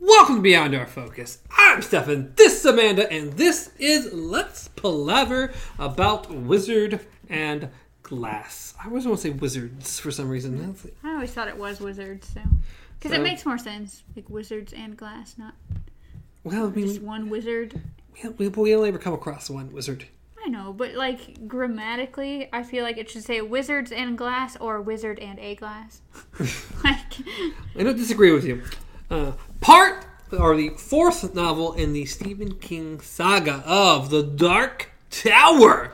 Welcome to Beyond Our Focus. I'm Stefan, this is Amanda, and this is Let's Palaver about Wizard and Glass. I always want to say wizards for some reason. Mm. That's- I always thought it was wizards, so because So- it makes more sense, like wizards and glass, not Well, I mean, just one wizard. we, we, we only ever come across one wizard. I know, but like grammatically, I feel like it should say wizards and glass or wizard and a glass. like, I don't disagree with you. Uh, part or the fourth novel in the Stephen King saga of The Dark Tower.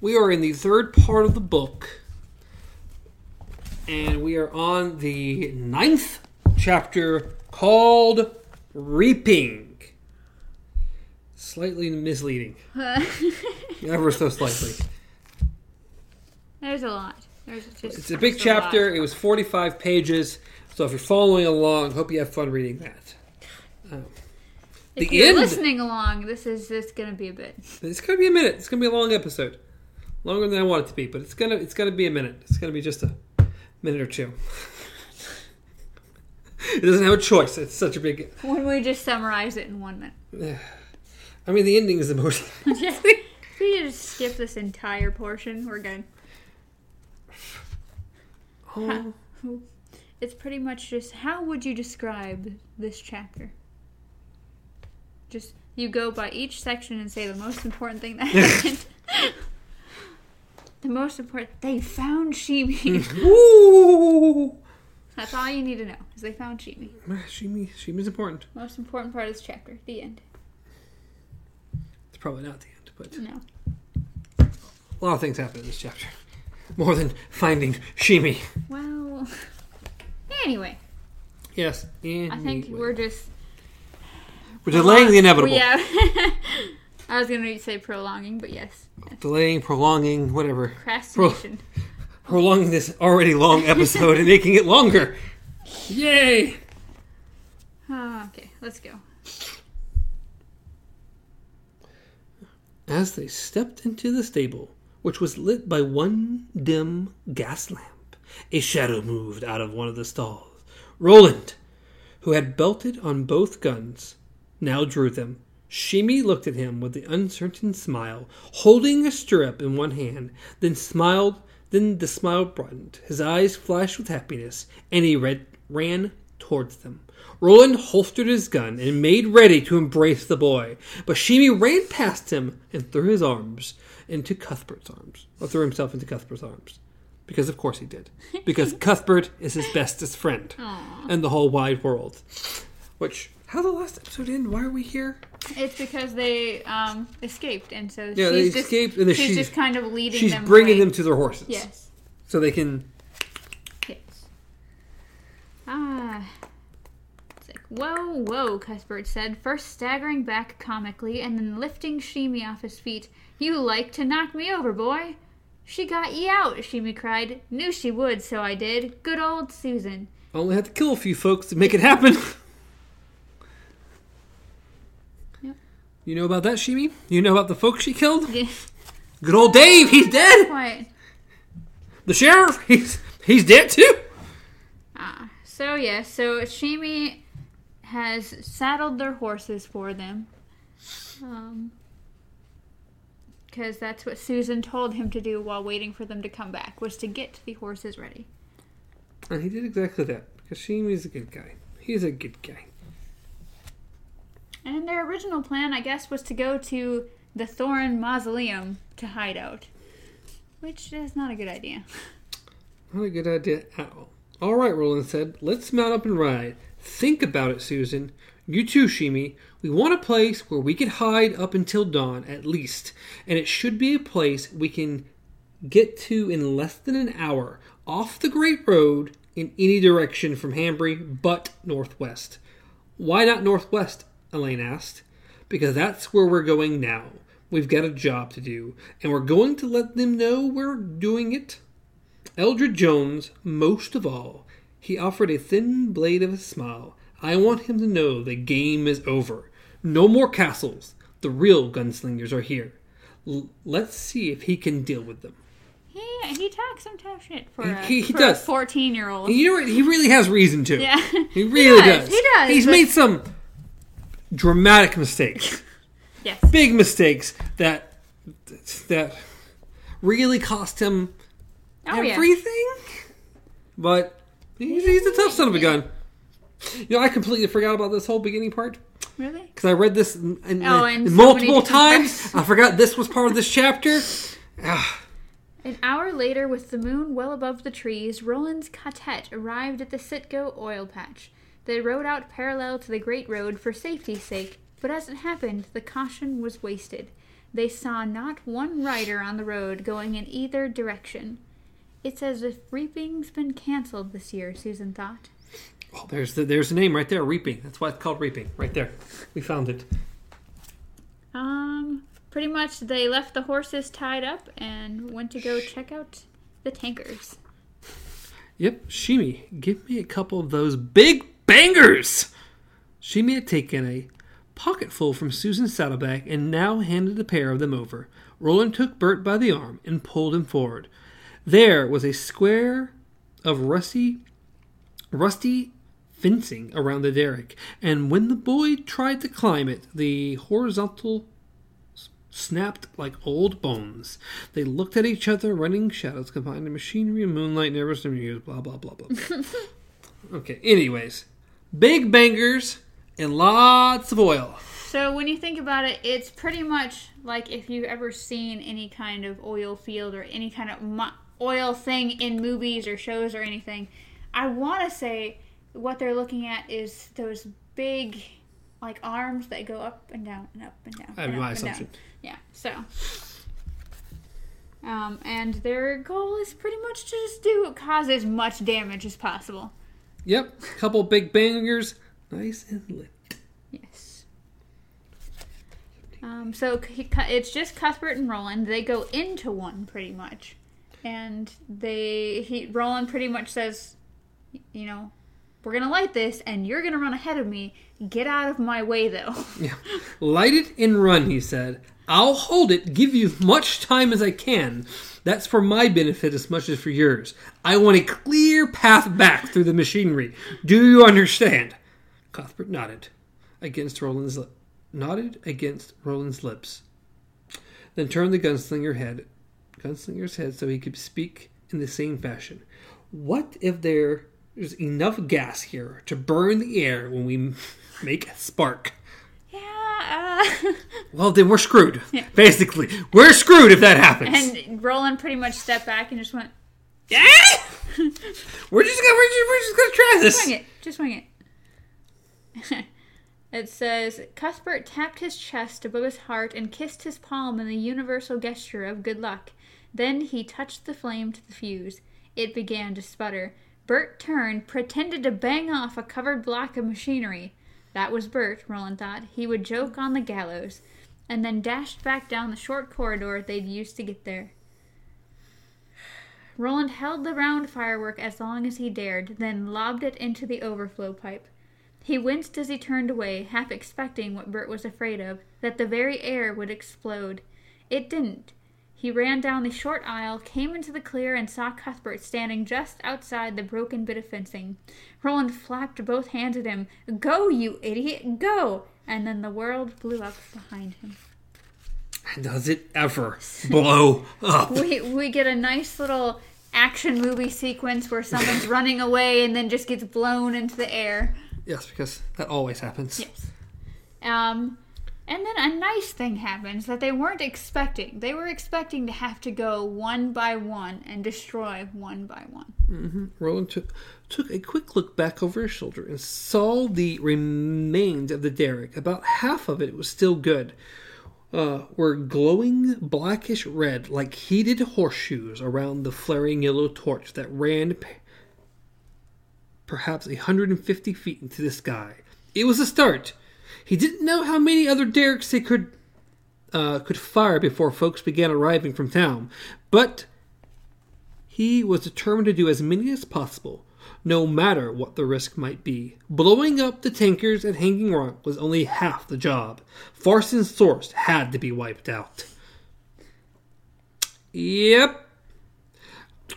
We are in the third part of the book, and we are on the ninth chapter called Reaping. Slightly misleading, ever so slightly. there's a lot. There's just It's a big chapter. It was 45 pages. So if you're following along, hope you have fun reading that. Um, If the you're end- listening along, this is just gonna be a bit. it's gonna be a minute. It's gonna be a long episode, longer than I want it to be. But it's gonna it's gonna be a minute. It's gonna be just a minute or two. it doesn't have a choice. It's such a big. When we just summarize it in one minute. I mean, the ending is the most. We just skip this entire portion, we're good. Oh, It's pretty much just how would you describe this chapter? Just you go by each section and say the most important thing that happened. the most important they found Sheemie. That's all you need to know is they found Sheemie. Sheemie, Sheemie's important. Most important part of this chapter. The end. It's probably not the end, but No. A lot of things happen in this chapter. More than finding Sheemie. Well. Anyway, Yes. I think we're just We're delaying the inevitable. Yeah. I was gonna say prolonging, but yes, Delaying, prolonging, whatever. procrastination. Prolonging this already long episode and making it longer. Yay! Ah, okay, let's go. As they stepped into the stable, which was lit by one dim gas lamp, a shadow moved out of one of the stalls. Roland, who had belted on both guns, now drew them. Sheemie looked at him with the uncertain smile, holding a stirrup in one hand, then smiled. Then the smile brightened. His eyes flashed with happiness, and he read, ran towards them. Roland holstered his gun and made ready to embrace the boy, but Sheemie ran past him and threw his arms into Cuthbert's arms, or threw himself into Cuthbert's arms. Because of course he did. Because Cuthbert is his bestest friend in the whole wide world. Which, how the last episode end? Why are we here? It's because they um, escaped, and so Yeah, she's they just, and then she's just kind of leading She's them. bringing away. them to their horses. Yes, So they can. yes. Ah. It's like, whoa, whoa, Cuthbert said, first staggering back comically and then lifting Sheemie off his feet. You like to knock me over, boy. She got ye out, Sheemie cried. Knew she would, so I did. Good old Susan. Only had to kill a few folks to make it happen. Yep. You know about that, Sheemie? You know about the folks she killed? Yeah, Good old Dave, he's dead. quite. The sheriff, he's he's dead too. Ah, so yeah, so Sheemie has saddled their horses for them. Um, because that's what Susan told him to do while waiting for them to come back, was to get the horses ready. And he did exactly that because Sheemie's a good guy. He's a good guy. And their original plan, I guess, was to go to the Thorin Mausoleum to hide out. Which is not a good idea. Not a good idea at all. All right, Roland said. Let's mount up and ride. Think about it, Susan. You too, Sheemie. We want a place where we can hide up until dawn, at least. And it should be a place we can get to in less than an hour, off the Great Road, in any direction from Hambry but northwest. Why not northwest? Alain asked. Because that's where we're going now. We've got a job to do, and we're going to let them know we're doing it. Eldred Jonas, most of all, he offered a thin blade of a smile. I want him to know the game is over. No more castles. The real gunslingers are here. L- let's see if he can deal with them. He he talks some tough shit for a, He- he for does. a fourteen-year-old. You know what? He really has reason to. Yeah, He really does, does. he does, He's but- made some dramatic mistakes, yes. big mistakes that that really cost him Oh yeah. everything. But he's, he's a tough son of a gun. You know, I completely forgot about this whole beginning part Really? because I read this in, in- Oh, in so multiple times. I forgot this was part of this chapter. Ah, An hour later, with the moon well above the trees, Roland's quartet arrived at the Citgo oil patch. They rode out parallel to the Great Road for safety's sake, but as it happened, the caution was wasted. They saw not one rider on the road going in either direction. It's as if reaping's been canceled this year, Susan thought. Well, there's the, there's the name right there, reaping. That's why it's called reaping. Right there, we found it. Um, pretty much they left the horses tied up and went to go check out the tankers. Yep, Sheemie, give me a couple of those big bangers. Sheemie had taken a pocketful from Susan's saddlebag and now handed a pair of them over. Roland took Bert by the arm and pulled him forward. There was a square of rusty, rusty fencing around the derrick, and when the boy tried to climb it, the horizontal snapped like old bones. They looked at each other, running shadows combined in machinery and moonlight, never seen used, blah, blah, blah, blah. blah. okay, anyways. Big bangers and lots of oil. So when you think about it, it's pretty much like if you've ever seen any kind of oil field or any kind of oil thing in movies or shows or anything. I want to say what they're looking at is those big like arms that go up and down and up and down. That'd and be my assumption. Yeah. So. Um, and their goal is pretty much to just do cause as much damage as possible. Yep, couple big bangers, nice and lit. Yes. Um, so he, it's just Cuthbert and Roland. They go into one pretty much, and they he Roland pretty much says, you know, we're gonna light this, and you're gonna run ahead of me. Get out of my way, though. Yeah. Light it and run, he said. I'll hold it, give you much time as I can. That's for my benefit as much as for yours. I want a clear path back through the machinery. Do you understand? Cuthbert nodded against Roland's lip. Nodded against Roland's lips. Then turned the gunslinger head gunslinger's head so he could speak in the same fashion. What if there's enough gas here to burn the air when we make a spark? yeah. Uh, Well, then we're screwed. Basically, we're screwed if that happens. and Roland pretty much stepped back and just went, Yeah! we're just gonna we're just, we're just gonna try this. Just Swing it. Just swing it. it says Cuthbert tapped his chest above his heart and kissed his palm in the universal gesture of good luck. Then he touched the flame to the fuse. It began to sputter. Bert turned, pretended to bang off a covered block of machinery. That was Bert, Roland thought. He would joke on the gallows, and then dashed back down the short corridor they'd used to get there. Roland held the round firework as long as he dared, then lobbed it into the overflow pipe. He winced as he turned away, half expecting what Bert was afraid of that the very air would explode. It didn't. He ran down the short aisle, came into the clear, and saw Cuthbert standing just outside the broken bit of fencing. Roland flapped both hands at him. Go, you idiot, go! And then the world blew up behind him. Does it ever blow up? we we get a nice little action movie sequence where someone's running away and then just gets blown into the air. Yes, because that always happens. Yes. Um, and then a nice thing happens that they weren't expecting. They were expecting to have to go one by one and destroy one by one. Roland took took a quick look back over his shoulder and saw the remains of the derrick. About half of it was still good. Uh, were glowing blackish red like heated horseshoes around the flaring yellow torch that ran perhaps a 150 feet into the sky. It was a start. He didn't know how many other derricks they could uh, could fire before folks began arriving from town, but he was determined to do as many as possible, no matter what the risk might be. Blowing up the tankers at Hanging Rock was only half the job. Farson's source had to be wiped out. Yep.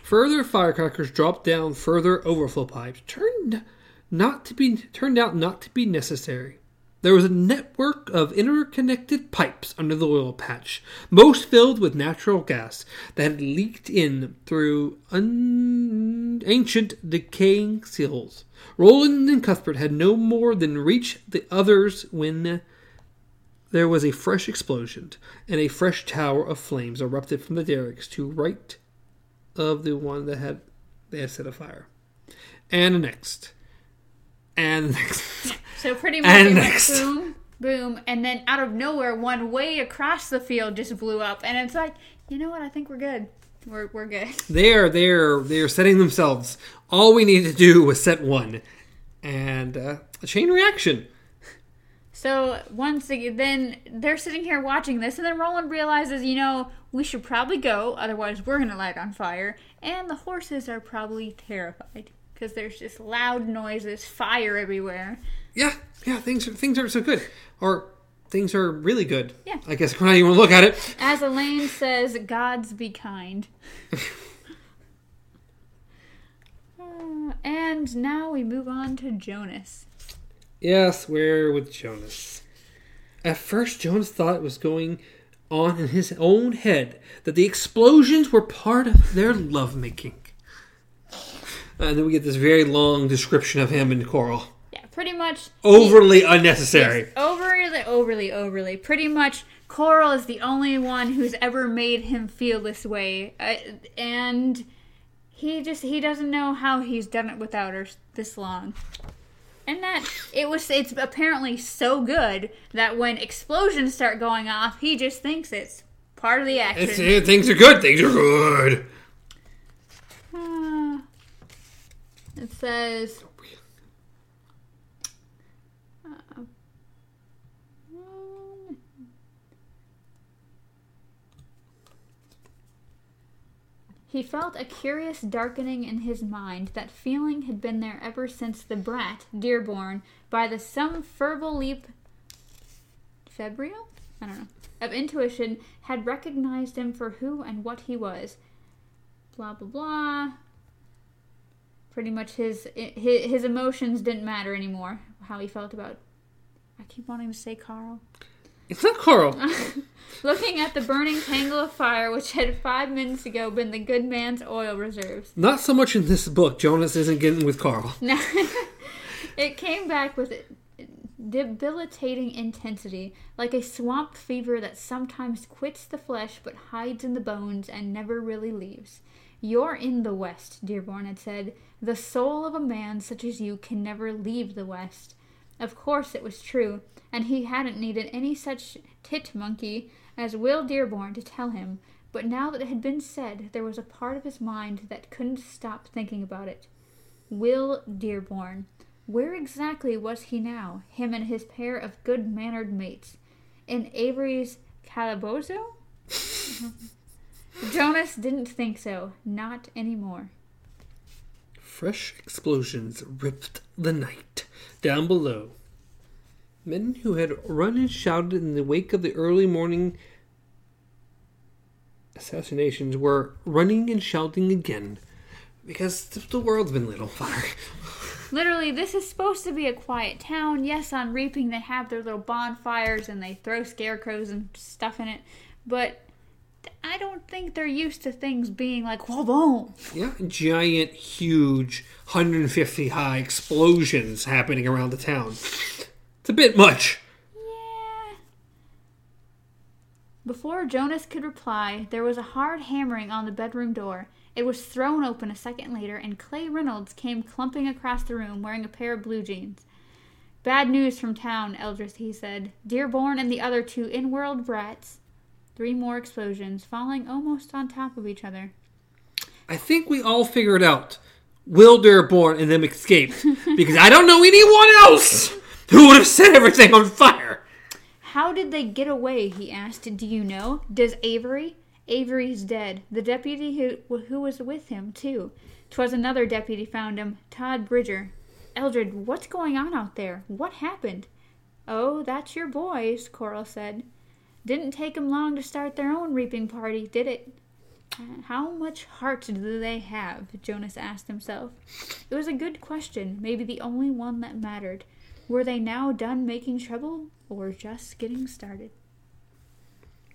Further firecrackers dropped down further overflow pipes turned not to be turned out not to be necessary. There was a network of interconnected pipes under the oil patch, most filled with natural gas that had leaked in through un- ancient decaying seals. Roland and Cuthbert had no more than reached the others when there was a fresh explosion, and a fresh tower of flames erupted from the derricks to right of the one that had they had set afire. And next. And next. So pretty much And next. boom, boom, and then out of nowhere, one way across the field just blew up, and it's like, you know what? I think we're good. We're we're good. They are they're they're setting themselves. All we need to do was set one, and uh, a chain reaction. So once again, then they're sitting here watching this, and then Roland realizes, you know, we should probably go, otherwise we're gonna light on fire, and the horses are probably terrified because there's just loud noises, fire everywhere. Yeah, yeah. Things are things aren't so good, or things are really good. Yeah. I guess how you want to look at it. As Alain says, "Gods be kind." Uh, and now we move on to Jonas. Yes, we're with Jonas. At first, Jonas thought it was going on in his own head that the explosions were part of their lovemaking. And then we get this very long description of him and Coral. Pretty much. Overly unnecessary. Yes, overly, overly, overly. Pretty much, Coral is the only one who's ever made him feel this way, uh, and he just he doesn't know how he's done it without her this long. And that it was it's apparently so good that when explosions start going off, he just thinks it's part of the action. Things are good. Things are good. Ah. it says. uh, um, He felt a curious darkening in his mind. That feeling had been there ever since the brat, Dearborn, by the some verbal leap febrile? I don't know. Of intuition, had recognized him for who and what he was. Blah blah blah. Pretty much his his, his emotions didn't matter anymore. How he felt about. I keep wanting to say Carl. It's not Coral. Looking at the burning tangle of fire, which had five minutes ago been the good man's oil reserves. Not so much in this book. Jonas isn't getting with Carl. No. it came back with debilitating intensity, like a swamp fever that sometimes quits the flesh but hides in the bones and never really leaves. You're in the West, Dearborn had said. The soul of a man such as you can never leave the West. Of course it was true, and he hadn't needed any such tit monkey as Will Dearborn to tell him. But now that it had been said, there was a part of his mind that couldn't stop thinking about it. Will Dearborn. Where exactly was he now, him and his pair of good mannered mates? In Avery's calabozo? Jonas didn't think so. Not anymore. Fresh explosions ripped the night down below. Men who had run and shouted in the wake of the early morning assassinations were running and shouting again because the world's been lit on fire. Literally, this is supposed to be a quiet town. Yes, on Reaping they have their little bonfires and they throw scarecrows and stuff in it, but I don't think they're used to things being like whoa, boom. Yeah, giant, huge, 150 high explosions happening around the town. It's a bit much. Yeah. Before Jonas could reply, there was a hard hammering on the bedroom door. It was thrown open a second later, and Clay Reynolds came clumping across the room wearing a pair of blue jeans. Bad news from town, Eldred, he said. Dearborn and the other two in world brats. Three more explosions, falling almost on top of each other. I think we all figured out Will Dearborn and them escaped because I don't know anyone else who would have set everything on fire. How did they get away? he asked. Do you know? Does Avery? Avery's dead. The deputy who who was with him too. 'Twas another deputy found him, Todd Bridger. Eldred, what's going on out there? What happened? Oh, that's your boys, Coral said. Didn't take 'em long to start their own reaping party, did it? Uh, how much heart do they have? Jonas asked himself. It was a good question, maybe the only one that mattered. Were they now done making trouble, or just getting started?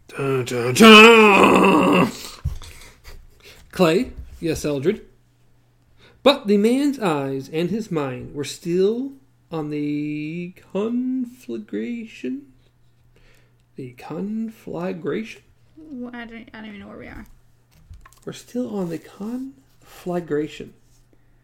Dun, dun, dun. Clay, yes, Eldred. But the man's eyes and his mind were still on the conflagration. The conflagration? Well, I don't, I don't even know where we are. We're still on the conflagration.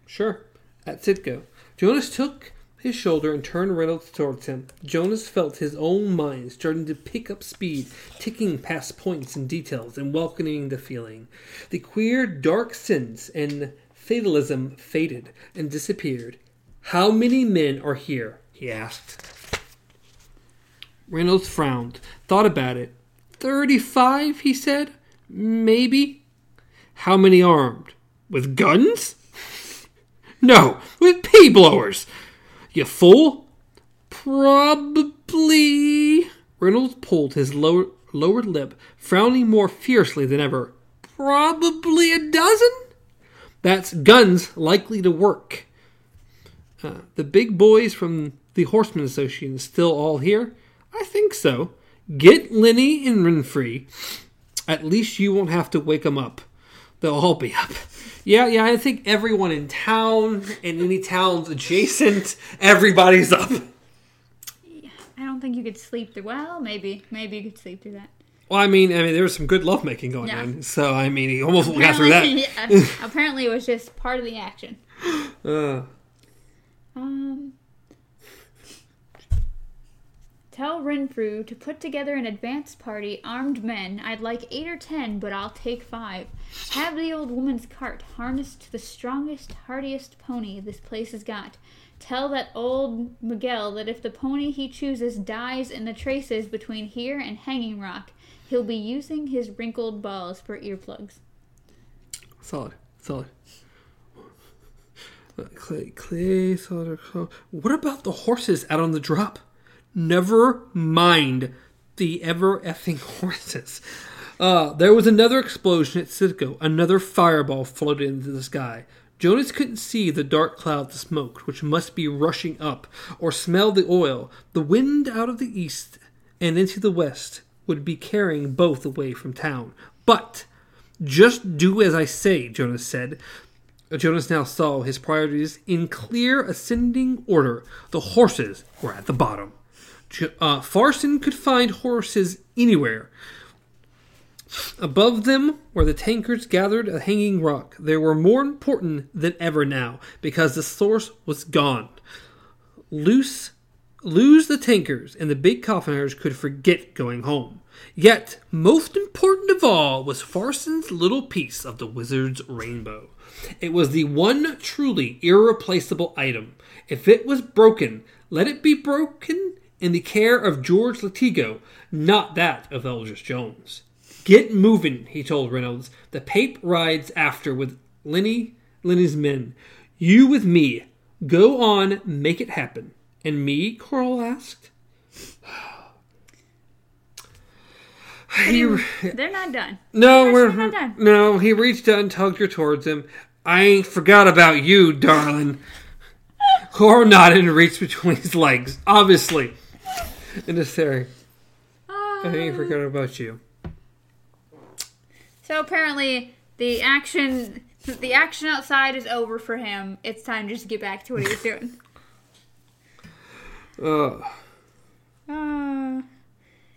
Sure, at Citgo. Jonas took his shoulder and turned Reynolds towards him. Jonas felt his own mind starting to pick up speed, ticking past points and details and welcoming the feeling. The queer, dark sense and fatalism faded and disappeared. How many men are here? he asked. Reynolds frowned, thought about it. Thirty five, he said. Maybe. How many armed? With guns? No, with pea blowers. You fool. Probably. Reynolds pulled his lower, lowered lip, frowning more fiercely than ever. Probably a dozen? That's guns likely to work. Uh, the big boys from the Horseman Association still all here? I think so. Get Lenny and Renfrew. At least you won't have to wake them up. They'll all be up. Yeah, yeah, I think everyone in town and any towns adjacent, everybody's up. I don't think you could sleep through. Well, maybe, maybe you could sleep through that. Well, I mean, I mean, there was some good lovemaking going Yeah. on, so I mean, he almost got through that. yeah, apparently, it was just part of the action. Uh, Um, tell Renfrew to put together an advance party, armed men. I'd like eight or ten, but I'll take five. Have the old woman's cart harnessed to the strongest, hardiest pony this place has got. Tell that old Miguel that if the pony he chooses dies in the traces between here and Hanging Rock, he'll be using his wrinkled balls for earplugs. solid, solid. Clay, clay, solid. What about the horses out on the drop? Never mind the ever effing horses. Uh, there was another explosion at Citgo. Another fireball floated into the sky. Jonas couldn't see the dark clouds of smoke, which must be rushing up, or smell the oil. The wind out of the east and into the west would be carrying both away from town. But just do as I say, Jonas said. Jonas now saw his priorities in clear ascending order. The horses were at the bottom. Uh, Farson could find horses anywhere. Above them, where the tankers gathered a hanging rock, they were more important than ever now because the source was gone. Loose, lose the tankers, and the big coffiners could forget going home. Yet, most important of all was Farson's little piece of the wizard's rainbow. It was the one truly irreplaceable item. If it was broken, let it be broken in the care of George Latigo, not that of Eldred Jonas. Get moving, he told Reynolds. DePape rides after with Lenny, Lenny's men. You with me. Go on, make it happen. And me? Coral asked. He, They're not done. no, They're we're not done. no. He reached out and tugged her towards him. I ain't forgot about you, darling. Coral nodded and reached between his legs. Obviously, in his theory, I think Uh, forgot about you. So apparently the action the action outside is over for him. It's time just to get back to what he was doing. Uh, Uh,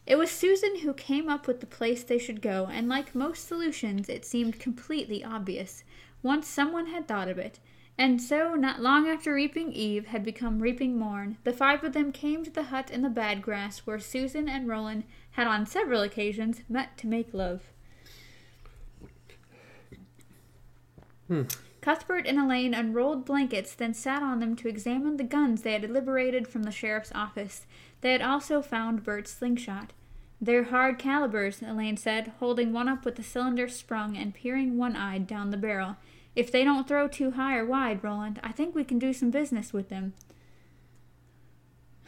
it was Susan who came up with the place they should go, and like most solutions, it seemed completely obvious once someone had thought of it. And so, not long after Reaping Eve had become Reaping Morn, the five of them came to the hut in the bad grass where Susan and Roland had on several occasions met to make love. Hmm. Cuthbert and Alain unrolled blankets, then sat on them to examine the guns they had liberated from the sheriff's office. They had also found Bert's slingshot. They're hard calibers, Alain said, holding one up with the cylinder sprung and peering one eyed down the barrel. If they don't throw too high or wide, Roland, I think we can do some business with them.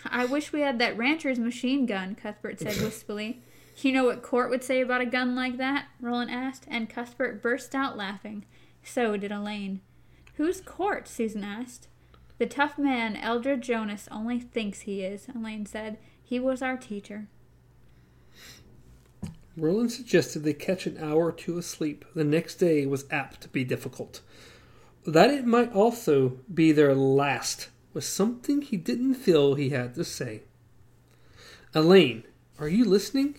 I wish we had that rancher's machine gun, Cuthbert said wistfully. You know what Cort would say about a gun like that? Roland asked, and Cuthbert burst out laughing. So did Alain. Who's Cort? Susan asked. The tough man Eldred Jonas only thinks he is, Alain said. He was our teacher. Roland suggested they catch an hour or two of sleep. The next day was apt to be difficult. That it might also be their last was something he didn't feel he had to say. Alain, are you listening?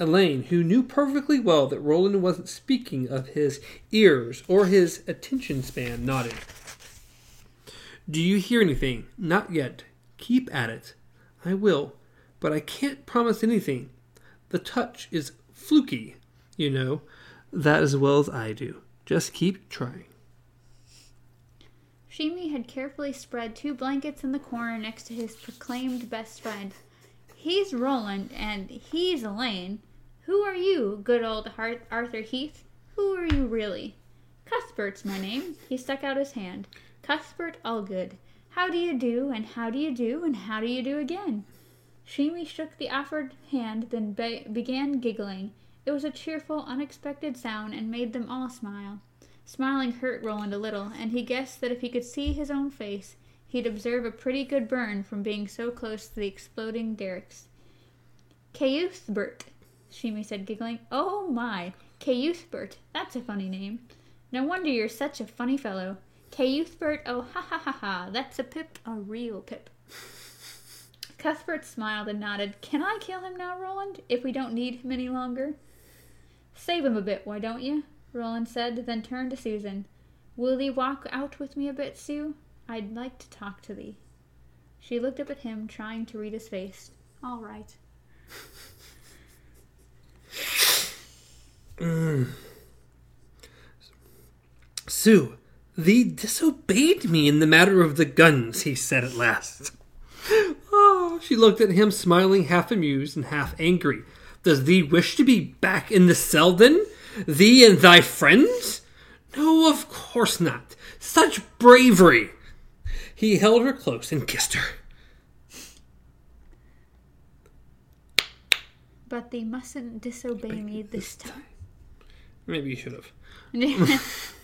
Alain, who knew perfectly well that Roland wasn't speaking of his ears or his attention span, nodded. Do you hear anything? Not yet. Keep at it. I will, but I can't promise anything. The touch is fluky, you know, that as well as I do. Just keep trying. Sheemie had carefully spread two blankets in the corner next to his proclaimed best friend. He's Roland, and he's Alain. Who are you, good old Arthur Heath? Who are you really? Cuthbert's my name. He stuck out his hand. Cuthbert Allgood. How do you do, and how do you do, and how do you do again? Sheemie shook the offered hand, then be- began giggling. It was a cheerful, unexpected sound, and made them all smile. Smiling hurt Roland a little, and he guessed that if he could see his own face, he'd observe a pretty good burn from being so close to the exploding derricks. Cayuthbert, Sheemie said, giggling. Oh my, Cayuthbert, that's a funny name. No wonder you're such a funny fellow. Cayuthbert, oh ha ha ha ha, that's a pip, a real pip. Cuthbert smiled and nodded. Can I kill him now, Roland, if we don't need him any longer? Save him a bit, why don't you? Roland said, then turned to Susan. Will thee walk out with me a bit, Sue? I'd like to talk to thee. She looked up at him, trying to read his face. All right. Mm. Sue, thee disobeyed me in the matter of the guns, he said at last. She looked at him, smiling, half amused and half angry. Does thee wish to be back in the cell then? Thee and thy friends? No, of course not. Such bravery! He held her close and kissed her. But thee mustn't disobey me this time. Maybe you should have.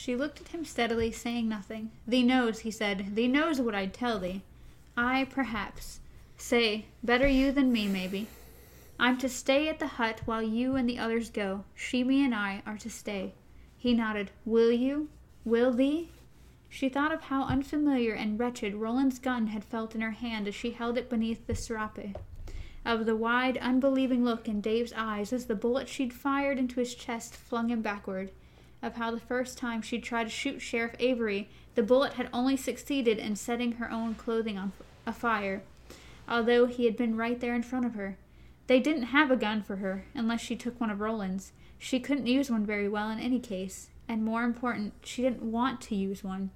she looked at him steadily, saying nothing. Thee knows, he said. Thee knows what I'd tell thee. I, perhaps. Say, better you than me, maybe. I'm to stay at the hut while you and the others go. Sheemie and I are to stay. He nodded. Will you? Will thee? She thought of how unfamiliar and wretched Roland's gun had felt in her hand as she held it beneath the serape, of the wide, unbelieving look in Dave's eyes as the bullet she'd fired into his chest flung him backward, of how the first time she'd tried to shoot Sheriff Avery, the bullet had only succeeded in setting her own clothing on afire, although he had been right there in front of her. They didn't have a gun for her, unless she took one of Roland's. She couldn't use one very well in any case, and more important, she didn't want to use one.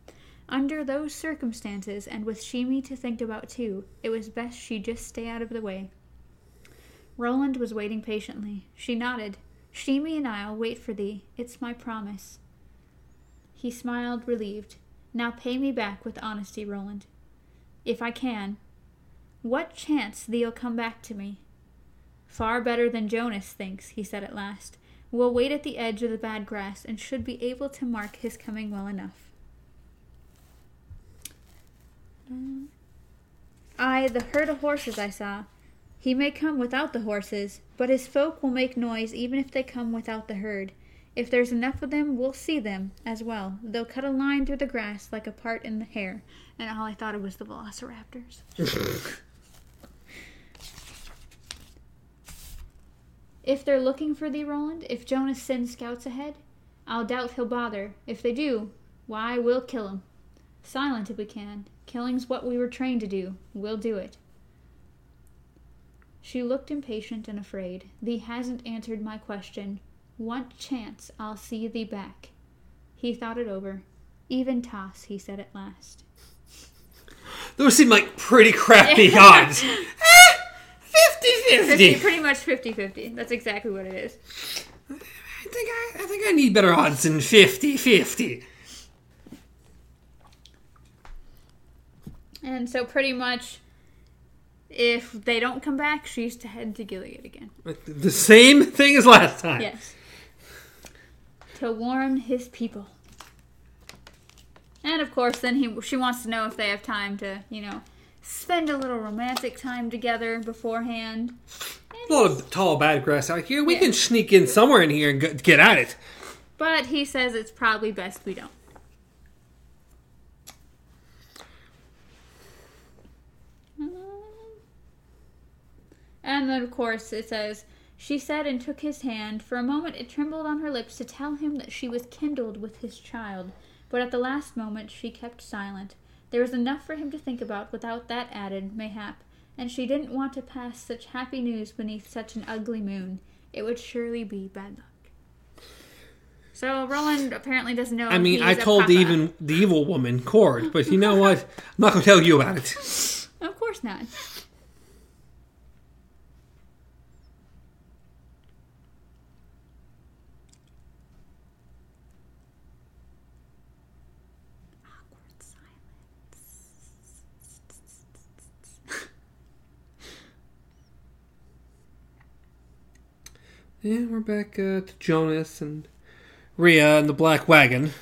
Under those circumstances, and with Sheemie to think about too, it was best she just stay out of the way. Roland was waiting patiently. She nodded. Sheemie and I'll wait for thee. It's my promise. He smiled, relieved. Now pay me back with honesty, Roland. If I can. What chance thee'll come back to me? Far better than Jonas thinks, he said at last. We'll wait at the edge of the bad grass and should be able to mark his coming well enough. Ay, the herd of horses I saw. He may come without the horses, but his folk will make noise even if they come without the herd. If there's enough of them, we'll see them as well. They'll cut a line through the grass like a part in the hair. And all I thought of was the velociraptors. If they're looking for thee, Roland, if Jonas sends scouts ahead, I'll doubt he'll bother. If they do, why, we'll kill 'em. Silent if we can. Killing's what we were trained to do. We'll do it. She looked impatient and afraid. Thee hasn't answered my question. What chance I'll see thee back? He thought it over. Even toss, he said at last. Those seem like pretty crappy odds. 50-50. Pretty much 50-50. That's exactly what it is. I think I, I think I need better odds than 50-50. And so pretty much If they don't come back, she's to head to Gilead again. The same thing as last time. Yes. To warn his people. And of course, then he she wants to know if they have time to, you know, spend a little romantic time together beforehand. A lot of tall bad grass out here. We Yeah. can sneak in somewhere in here and get at it. But he says it's probably best we don't. And then, of course, it says, She said and took his hand. For a moment it trembled on her lips to tell him that she was kindled with his child. But at the last moment she kept silent. There was enough for him to think about without that added, mayhap. And she didn't want to pass such happy news beneath such an ugly moon. It would surely be bad luck. So Roland apparently doesn't know. I mean, I told the even the evil woman Cord, but you know what? I'm not going to tell you about it. Of course not. Awkward silence. Yeah, we're back uh, to Jonas and Rhea and the Black Wagon.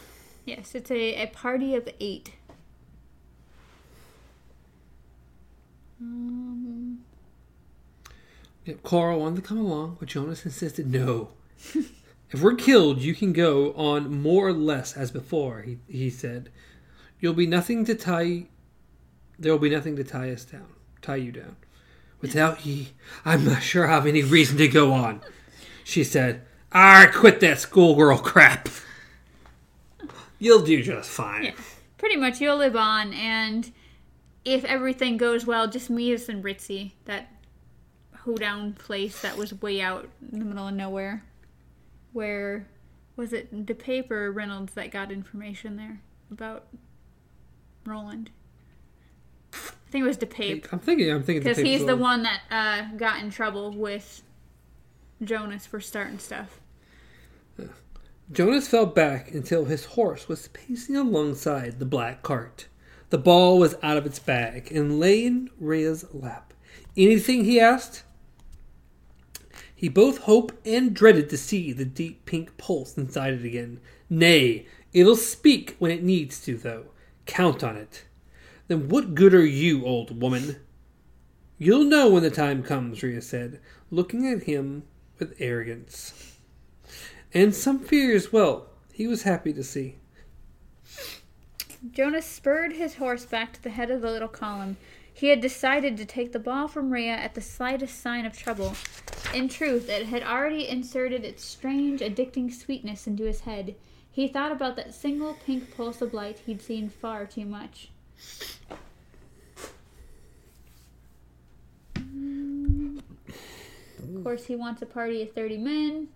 Yes, it's a, a party of eight. Um, Yep, Carl wanted to come along, but Jonas insisted no. if we're killed, you can go on more or less as before, he, he said. You'll be nothing to tie. There will be nothing to tie us down, tie you down. Without ye, I'm not sure I have any reason to go on, she said. I quit that schoolgirl crap. You'll do just fine. yeah, pretty much you'll live on, and if everything goes well, just meet us in Ritzy, that hoedown place that was way out in the middle of nowhere. Where was it the paper Reynolds that got information there about Roland? I think it was DePape. I'm thinking. I'm thinking Because he's the one that uh, got in trouble with Jonas for starting stuff. Jonas fell back until his horse was pacing alongside the black cart. The ball was out of its bag and lay in Rhea's lap. Anything? he asked. He both hoped and dreaded to see the deep pink pulse inside it again. Nay, it'll speak when it needs to, though. Count on it. Then what good are you, old woman? You'll know when the time comes, Rhea said, looking at him with arrogance and some fear as well. He was happy to see. Jonas spurred his horse back to the head of the little column. He had decided to take the ball from Rhea at the slightest sign of trouble. In truth, it had already inserted its strange, addicting sweetness into his head. He thought about that single pink pulse of light he'd seen far too much. Of course, he wants a party of 30 men.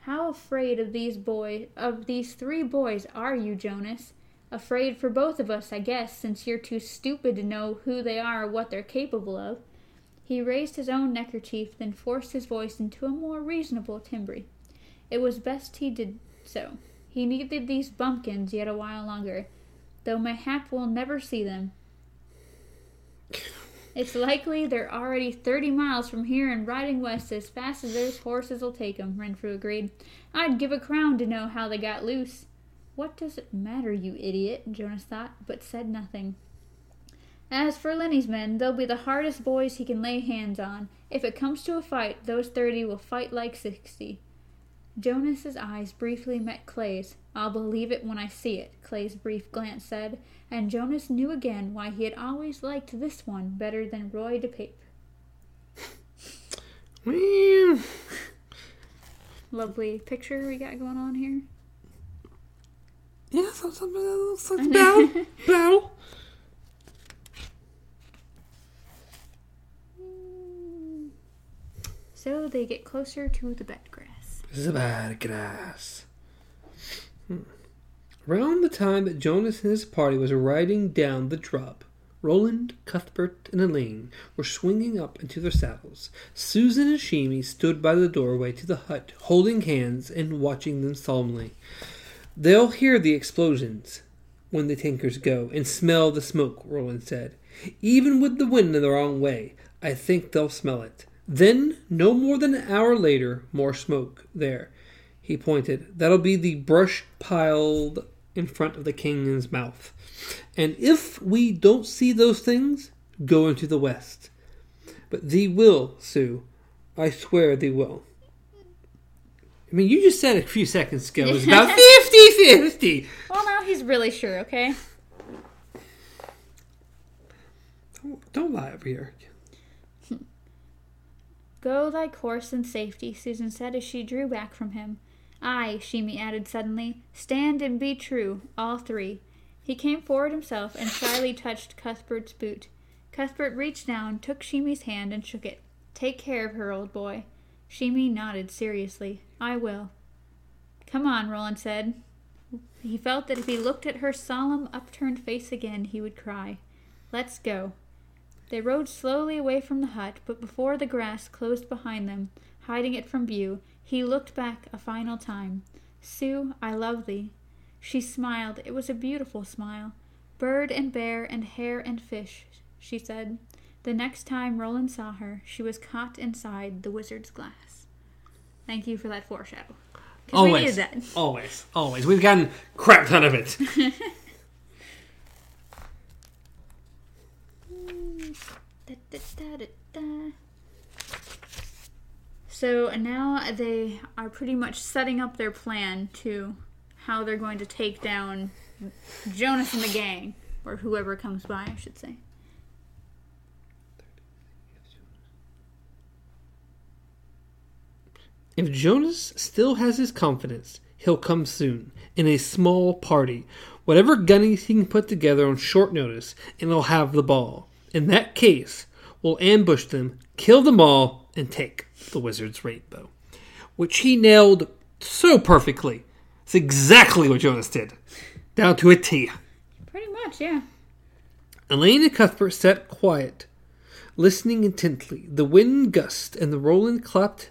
How afraid of these boys, of these three boys, are you, Jonas? Afraid for both of us, I guess, since you're too stupid to know who they are or what they're capable of. He raised his own neckerchief, then forced his voice into a more reasonable timbre. It was best he did so. He needed these bumpkins yet a while longer, though mayhap we'll never see them. It's likely they're already 30 miles from here and riding west as fast as those horses will take 'em, Renfrew agreed. I'd give a crown to know how they got loose. What does it matter, you idiot? Jonas thought, but said nothing. As for Lenny's men, they'll be the hardest boys he can lay hands on. If it comes to a fight, those 30 will fight like 60. Jonas's eyes briefly met Clay's. I'll believe it when I see it, Clay's brief glance said, and Jonas knew again why he had always liked this one better than Roy DePape. Well, Lovely picture we got going on here. Yeah, so, so, so, so it's battle. battle. So they get closer to the bed grass. Zabad grass. Hmm. Around the time that Jonas and his party was riding down the drop, Roland, Cuthbert, and Alain were swinging up into their saddles. Susan and Sheemie stood by the doorway to the hut, holding hands and watching them solemnly. They'll hear the explosions when the tankers go and smell the smoke, Roland said. Even with the wind in the wrong way, I think they'll smell it. Then, no more than an hour later, more smoke there. He pointed. That'll be the brush piled in front of the king's mouth. And if we don't see those things, go into the west. But thee will, Sue. I swear thee will. I mean, you just said a few seconds ago it was about 50 50. Well, now he's really sure, okay? Don't, don't lie over here. Go thy course in safety, Susan said as she drew back from him. Ay, Sheemie added suddenly, stand and be true, all three. He came forward himself and shyly touched Cuthbert's boot. Cuthbert reached down, took Sheemie's hand, and shook it. Take care of her, old boy. Sheemie nodded seriously. I will. Come on, Roland said. He felt that if he looked at her solemn, upturned face again, he would cry. Let's go. They rode slowly away from the hut, but before the grass closed behind them, hiding it from view, he looked back a final time. Sue, I love thee. She smiled. It was a beautiful smile. Bird and bear and hare and fish, she said. The next time Roland saw her, she was caught inside the wizard's glass. Thank you for that foreshadow. Always. that. Always. Always. We've gotten crap ton of it. Da, da, da. So now they are pretty much setting up their plan to how they're going to take down Jonas and the gang, or whoever comes by, I should say. If Jonas still has his confidence, he'll come soon, in a small party, whatever gunnies he can put together on short notice, and he'll have the ball. In that case, we'll ambush them, kill them all, and take the wizard's rainbow. Which he nailed so perfectly. It's exactly what Jonas did. Down to a T. Pretty much, yeah. Alain and Cuthbert sat quiet, listening intently. The wind gusted, and the Roland clapped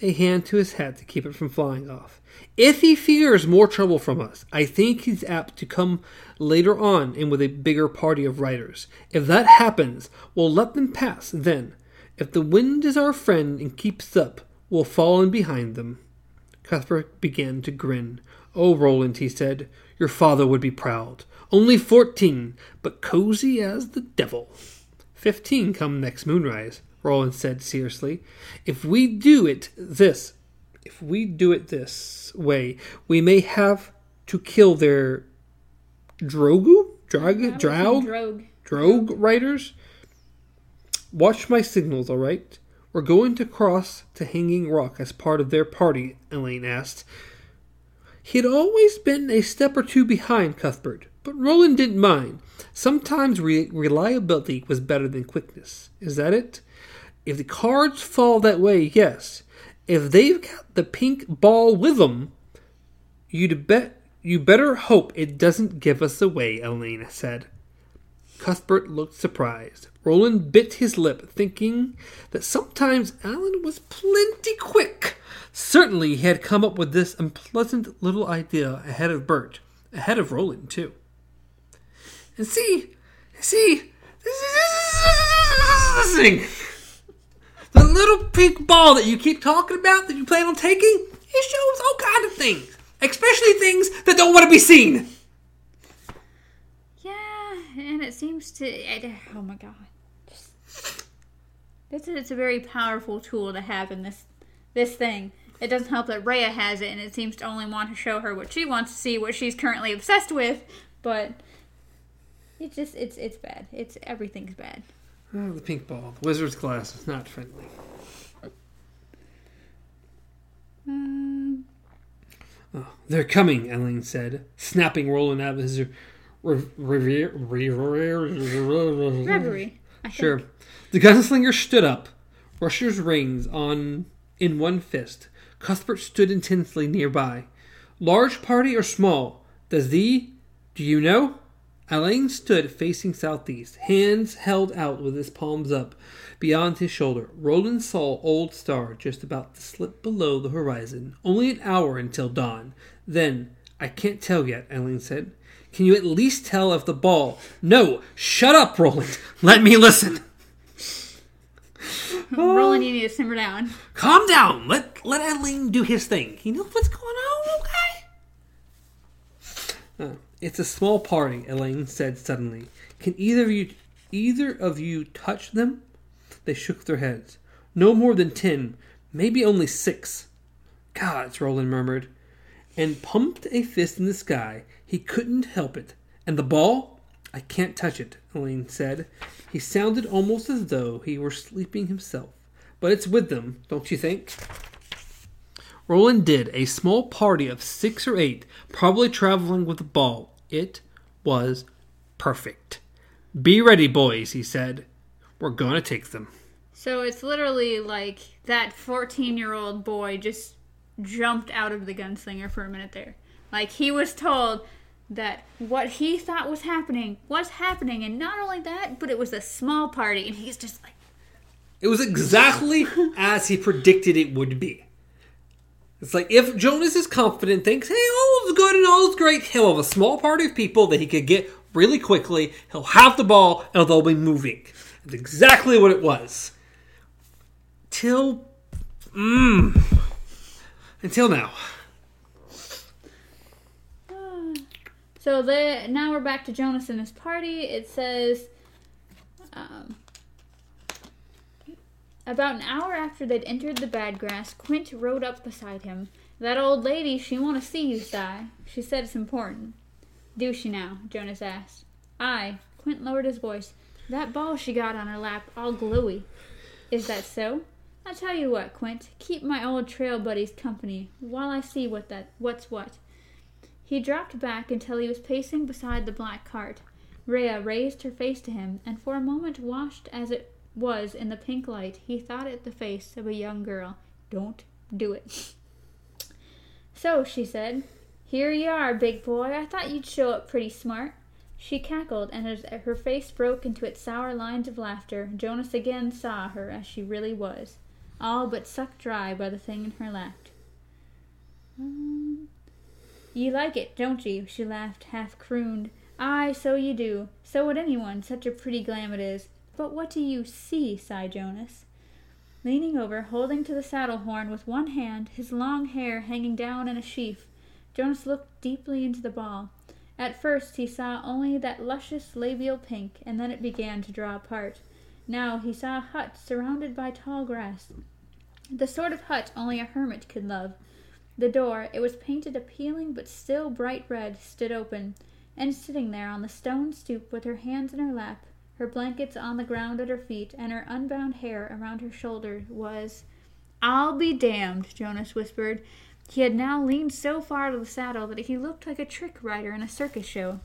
a hand to his hat to keep it from flying off. If he fears more trouble from us, I think he's apt to come later on and with a bigger party of riders. If that happens, we'll let them pass then. If the wind is our friend and keeps up, we'll fall in behind them. Cuthbert began to grin. Oh, Roland, he said, your father would be proud. Only fourteen, but cozy as the devil. Fifteen come next moonrise, Roland said seriously. If we do it this, if we do it this way, we may have to kill their drogu, drag, drow, Drogue. drogue riders. Watch my signals, all right? We're going to cross to Hanging Rock as part of their party, Alain asked. He had always been a step or two behind Cuthbert, but Roland didn't mind. Sometimes re- reliability was better than quickness. Is that it? If the cards fall that way, yes. If they've got the pink ball with them, you'd bet you better hope it doesn't give us away, Alain said. Cuthbert looked surprised. Roland bit his lip, thinking that sometimes Alain was plenty quick. Certainly he had come up with this unpleasant little idea ahead of Bert, ahead of Roland, too. And see, see, this is this thing. The little pink ball that you keep talking about that you plan on taking, it shows all kinds of things, especially things that don't want to be seen. Yeah, and it seems to. I- Oh my god. It's a, it's a very powerful tool to have in this this thing. It doesn't help that Rhea has it, and it seems to only want to show her what she wants to see, what she's currently obsessed with. But it's just it's it's bad. It's everything's bad. Oh, the pink ball. The wizard's glass is not friendly. Um, Oh, they're coming, Alain said, snapping Roland out of his re- re- re- re- reverie. Sure. The gunslinger stood up, Rusher's reins on in one fist. Cuthbert stood intensely nearby. Large party or small? Does thee do you know? Alain stood facing southeast, hands held out with his palms up beyond his shoulder. Roland saw Old Star just about to slip below the horizon. Only an hour until dawn. Then I can't tell yet, Alain said. Can you at least tell if the ball. No! Shut up, Roland! Let me listen! Roland, you need to simmer down. Calm down! Let let Alain do his thing. He knows what's going on, okay? Uh, it's a small party, Alain said suddenly. Can either of you either of you touch them? They shook their heads. No more than ten, maybe only six. Gods, Roland murmured, and pumped a fist in the sky. He couldn't help it. And the ball? I can't touch it, Alain said. He sounded almost as though he were sleeping himself. But it's with them, don't you think? Roland did. A small party of six or eight, probably traveling with the ball. It was perfect. Be ready, boys, he said. We're going to take them. So it's literally like that 14 year old boy just jumped out of the gunslinger for a minute there. Like he was told that what he thought was happening was happening, and not only that, but it was a small party, and he's just like, It was exactly as he predicted it would be. It's like if Jonas is confident, thinks, hey, all is good and all is great, he'll have a small party of people that he could get really quickly. He'll have the ball and they'll be moving. That's exactly what it was. Till. Mmm. Until now. So the now we're back to Jonas and his party. It says, um, about an hour after they'd entered the bad grass, Quint rode up beside him. That old lady, she want to see you, sai. She said it's important. Do she now? Jonas asked. Aye. Quint lowered his voice. That ball she got on her lap, all gluey. Is that so? I'll tell you what, Quint. Keep my old trail buddies company while I see what that what's what. He dropped back until he was pacing beside the black cart. Rhea raised her face to him, and for a moment, watched as it was in the pink light, he thought it the face of a young girl. Don't do it. So, she said, Here you are, big boy. I thought you'd show up pretty smart. She cackled, and as her face broke into its sour lines of laughter, Jonas again saw her as she really was, all but sucked dry by the thing in her lap. Um, you like it, don't you? She laughed, half crooned. Aye, so you do. So would anyone, such a pretty glam it is. But what do you see? sighed Jonas. Leaning over, holding to the saddle horn with one hand, his long hair hanging down in a sheaf, Jonas looked deeply into the ball. At first he saw only that luscious labial pink, and then it began to draw apart. Now he saw a hut surrounded by tall grass, the sort of hut only a hermit could love. The door, it was painted appealing but still bright red, stood open, and sitting there on the stone stoop with her hands in her lap, her blankets on the ground at her feet, and her unbound hair around her shoulders, was I'll be damned, Jonas whispered. He had now leaned so far to the saddle that he looked like a trick rider in a circus show.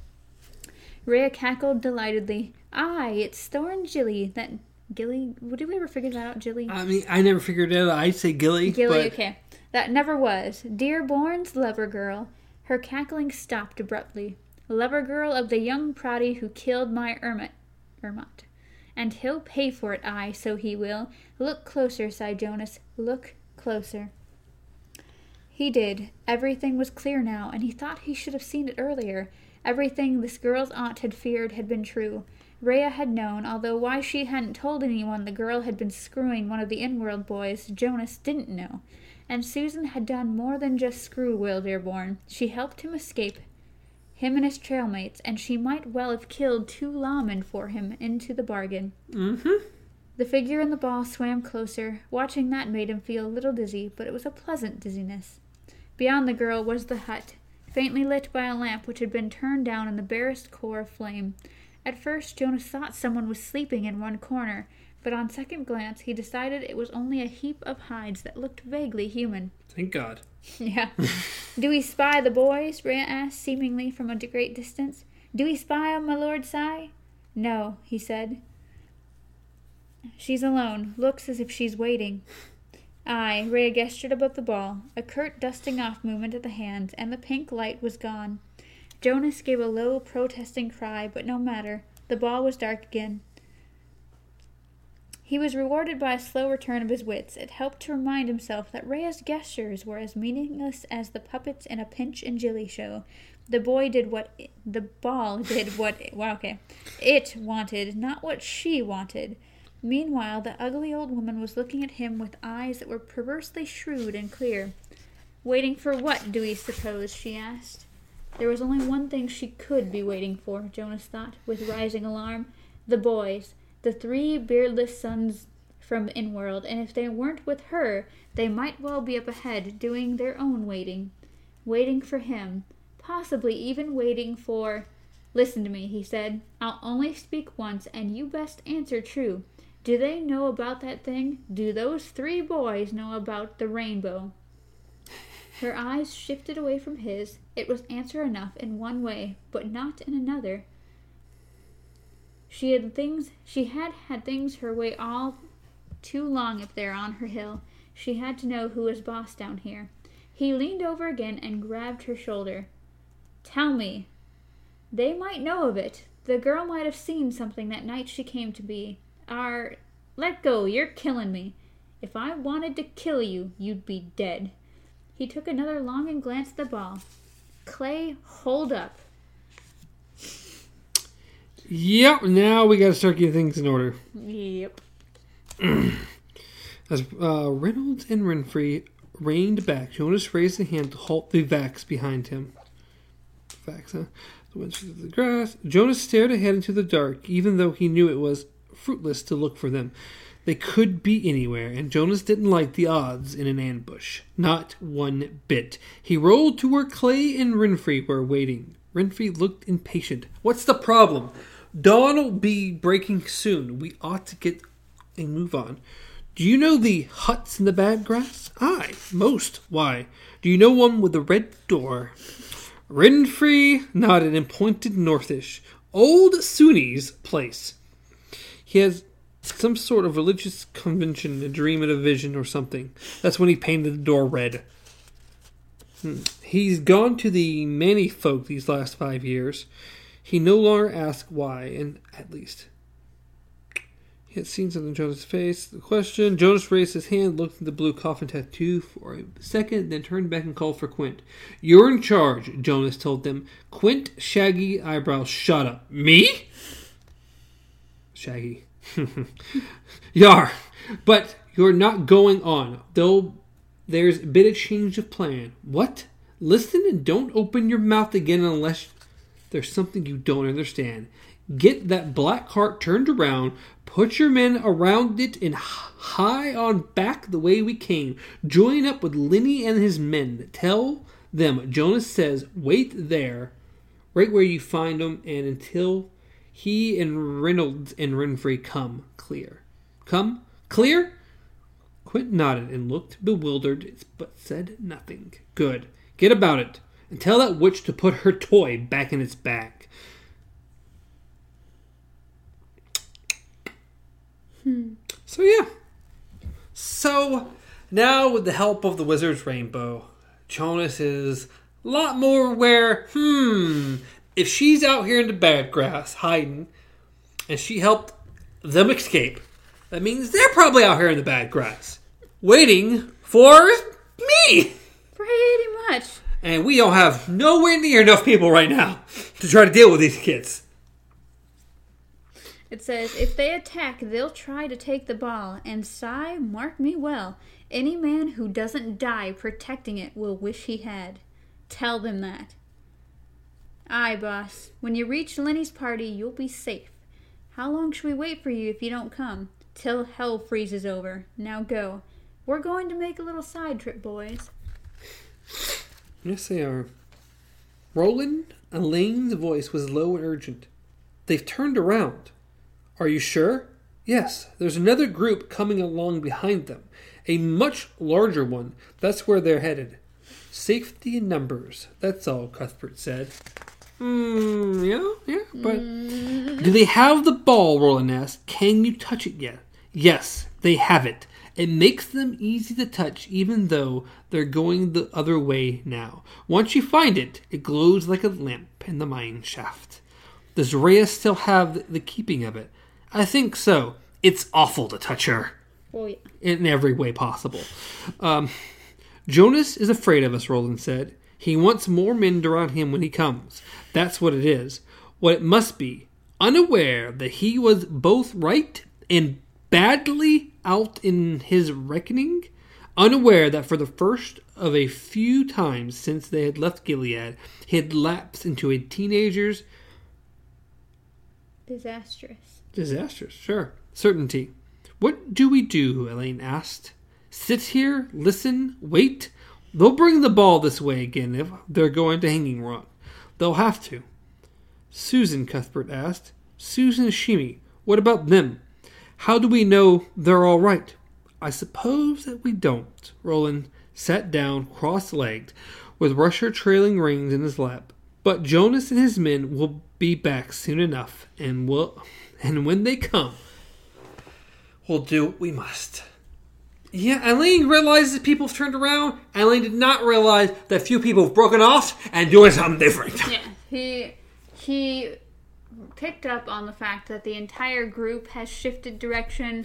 Rhea cackled delightedly. Aye, it's Thorin Gilly, that Gilly. Did we ever figure that out, Gilly? I mean, I never figured it out. I'd say Gilly. Gilly, but okay. That never was. Dearborn's lover girl. Her cackling stopped abruptly. Lover girl of the young proddy who killed my Ermot. Ermot. And he'll pay for it, aye, so he will. Look closer, sighed Jonas. Look closer. He did. Everything was clear now, and he thought he should have seen it earlier. Everything this girl's aunt had feared had been true. Rhea had known, although why she hadn't told anyone the girl had been screwing one of the in-world boys, Jonas didn't know. And Susan had done more than just screw Will Dearborn. She helped him escape, him and his trailmates, and she might well have killed two lawmen for him into the bargain. Mm-hmm. The figure in the ball swam closer. Watching that made him feel a little dizzy, but it was a pleasant dizziness. Beyond the girl was the hut, faintly lit by a lamp which had been turned down in the barest core of flame. At first, Jonas thought someone was sleeping in one corner, but on second glance he decided it was only a heap of hides that looked vaguely human. Thank God. yeah. Do we spy the boys? Rhea asked, seemingly from a great distance. Do we spy on my Lord sai? No, he said. She's alone. Looks as if she's waiting. Aye, Rhea gestured above the ball, a curt dusting off movement of the hands, and the pink light was gone. Jonas gave a low, protesting cry, but no matter. The ball was dark again. He was rewarded by a slow return of his wits. It helped to remind himself that Rhea's gestures were as meaningless as the puppets in a Pinch and Jilly show. The boy did what it, the ball did what well, okay, it wanted, not what she wanted. Meanwhile, the ugly old woman was looking at him with eyes that were perversely shrewd and clear. Waiting for what, do we suppose? she asked. There was only one thing she could be waiting for, Jonas thought, with rising alarm. The boys, the three beardless sons from Inworld, and if they weren't with her, they might well be up ahead, doing their own waiting. Waiting for him. Possibly even waiting for. Listen to me, he said. I'll only speak once, and you best answer true. Do they know about that thing? Do those three boys know about the rainbow? Her eyes shifted away from his. It was answer enough in one way, but not in another. She had things she had had things her way all too long up there on her hill. She had to know who was boss down here. He leaned over again and grabbed her shoulder. Tell me. They might know of it. The girl might have seen something that night she came to be. Are let go, you're killing me. If I wanted to kill you, you'd be dead. He took another longing glance at the ball. Clay, hold up. Yep, now we gotta start getting things in order. Yep. As uh, Reynolds and Renfrew reined back, Jonas raised a hand to halt the vaqs behind him. vaqs, huh? The wind through the grass. Jonas stared ahead into the dark, even though he knew it was fruitless to look for them. They could be anywhere, and Jonas didn't like the odds in an ambush. Not one bit. He rolled to where Clay and Renfrew were waiting. Renfrew looked impatient. What's the problem? Dawn'll be breaking soon. We ought to get a move on. Do you know the huts in the bad grass? Aye, most. Why? Do you know one with a red door? Renfrew nodded and pointed northish. Old Sunni's place. He has some sort of religious convention, a dream and a vision or something. That's when he painted the door red. Hmm. He's gone to the many folk these last five years. He no longer asked why, and at least. He had seen something in Jonas' face. The question. Jonas raised his hand, looked at the blue coffin tattoo for a second, then turned back and called for Quint. You're in charge, Jonas told them. Quint, shaggy eyebrows shut up. Me? Shaggy. Yar, but you're not going on, though there's a bit of change of plan. What? Listen and don't open your mouth again unless there's something you don't understand. Get that black cart turned around, put your men around it, and high on back the way we came. Join up with Lengyll and his men. Tell them Jonas says, wait there, right where you find them, and until he and Reynolds and Renfrew come clear. Come clear? Quint nodded and looked bewildered, but said nothing. Good. Get about it, and tell that witch to put her toy back in its bag. Hmm. So yeah. So now with the help of the wizard's rainbow, Jonas is a lot more aware. Hmm. If she's out here in the bad grass hiding, and she helped them escape, that means they're probably out here in the bad grass, waiting for me. Pretty much. And we don't have nowhere near enough people right now to try to deal with these kids. It says, if they attack, they'll try to take the ball, and Sai, mark me well, any man who doesn't die protecting it will wish he had. Tell them that. Aye, boss. When you reach Lengyll's party, you'll be safe. How long should we wait for you if you don't come? Till hell freezes over. Now go. We're going to make a little side trip, boys. Yes, they are. Roland Alain's voice was low and urgent. They've turned around. Are you sure? Yes, there's another group coming along behind them. A much larger one. That's where they're headed. Safety in numbers. That's all, Cuthbert said. Hmm, yeah, yeah, but. Do they have the ball, Roland asked. Can you touch it yet? Yes, they have it. It makes them easy to touch even though they're going the other way now. Once you find it, it glows like a lamp in the mine shaft. Does Rhea still have the keeping of it? I think so. It's awful to touch her Well, yeah. in every way possible. Um, Jonas is afraid of us, Roland said. He wants more men around him when he comes. That's what it is. What it must be. Unaware that he was both right and badly out in his reckoning. Unaware that for the first of a few times since they had left Gilead, he had lapsed into a teenager's Disastrous. Disastrous, sure. Certainty. What do we do? Alain asked. Sit here, listen, wait. They'll bring the ball this way again if they're going to Hanging Rock. They'll have to. Susan, Cuthbert asked. Susan Sheemie, what about them? How do we know they're all right? I suppose that we don't. Roland sat down cross legged, with Rusher trailing rings in his lap. But Jonas and his men will be back soon enough, and will and when they come, we'll do what we must. Yeah, Alain realizes people have turned around. Alain did not realize that few people have broken off and doing something different. Yeah, he he picked up on the fact that the entire group has shifted direction,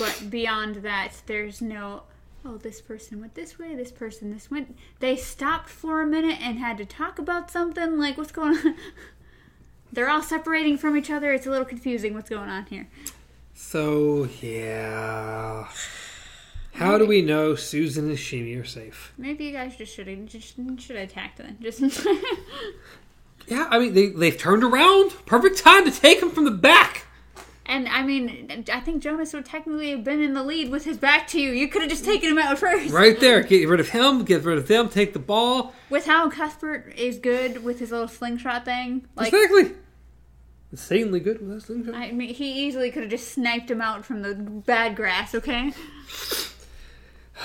but beyond that, there's no. Oh, this person went this way. This person this went. They stopped for a minute and had to talk about something. Like, what's going on? They're all separating from each other. It's a little confusing. What's going on here? So yeah, how do we know Susan and Sheemie are safe? Maybe you guys just should have just should have attacked them. Just Yeah, I mean they they've turned around. Perfect time to take him from the back. and I mean, I think Jonas would technically have been in the lead with his back to you. You could have just taken him out first. Right there. Get rid of him. Get rid of them. Take the ball. With how Cuthbert is good with his little slingshot thing, like exactly. Insanely good with that slingshot. I mean, he easily could have just sniped him out from the bad grass. Okay,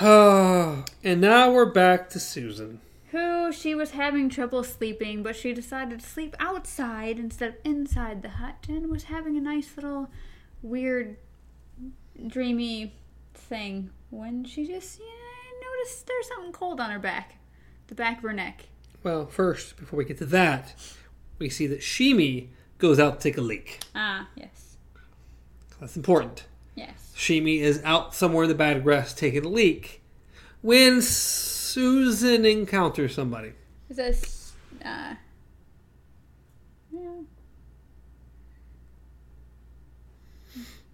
and now we're back to Susan. Who she was having trouble sleeping, but she decided to sleep outside instead of inside the hut, and was having a nice little weird, dreamy thing when she just noticed there's something cold on her back, the back of her neck. Well, first, before we get to that, we see that Sheemie goes out to take a leak. Ah, yes, That's important. yes. Sheemie is out somewhere in the bad grass taking a leak when Susan encounters somebody. It says, uh, yeah.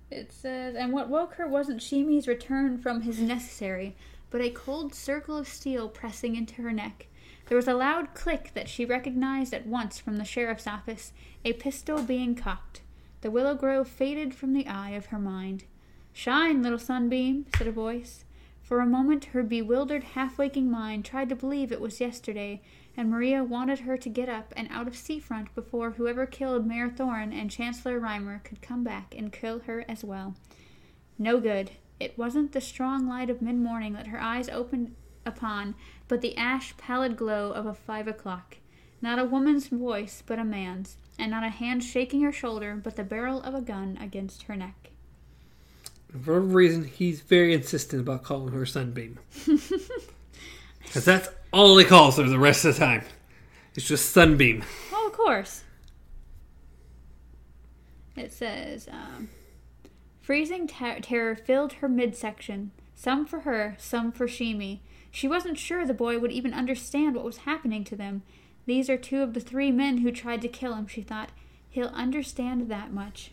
It says, and what woke her wasn't Sheemie's return from his necessary, but a cold circle of steel pressing into her neck. There was a loud click that she recognized at once from the sheriff's office, a pistol being cocked. The willow grove faded from the eye of her mind. Shine, little sunbeam, said a voice. For a moment, her bewildered, half waking mind tried to believe it was yesterday, and Maria wanted her to get up and out of seafront before whoever killed Mayor Thorin and Chancellor Rimer could come back and kill her as well. No good. It wasn't the strong light of mid morning that her eyes opened upon, but the ash pallid glow of a five o'clock. Not a woman's voice, but a man's, and not a hand shaking her shoulder, but the barrel of a gun against her neck. For whatever reason, he's very insistent about calling her Sunbeam. Because that's all he calls her the rest of the time. It's just Sunbeam. Oh, of course. It says, um, freezing ter- terror filled her midsection. Some for her, some for Sheemie. She wasn't sure the boy would even understand what was happening to them. These are two of the three men who tried to kill him, she thought. He'll understand that much.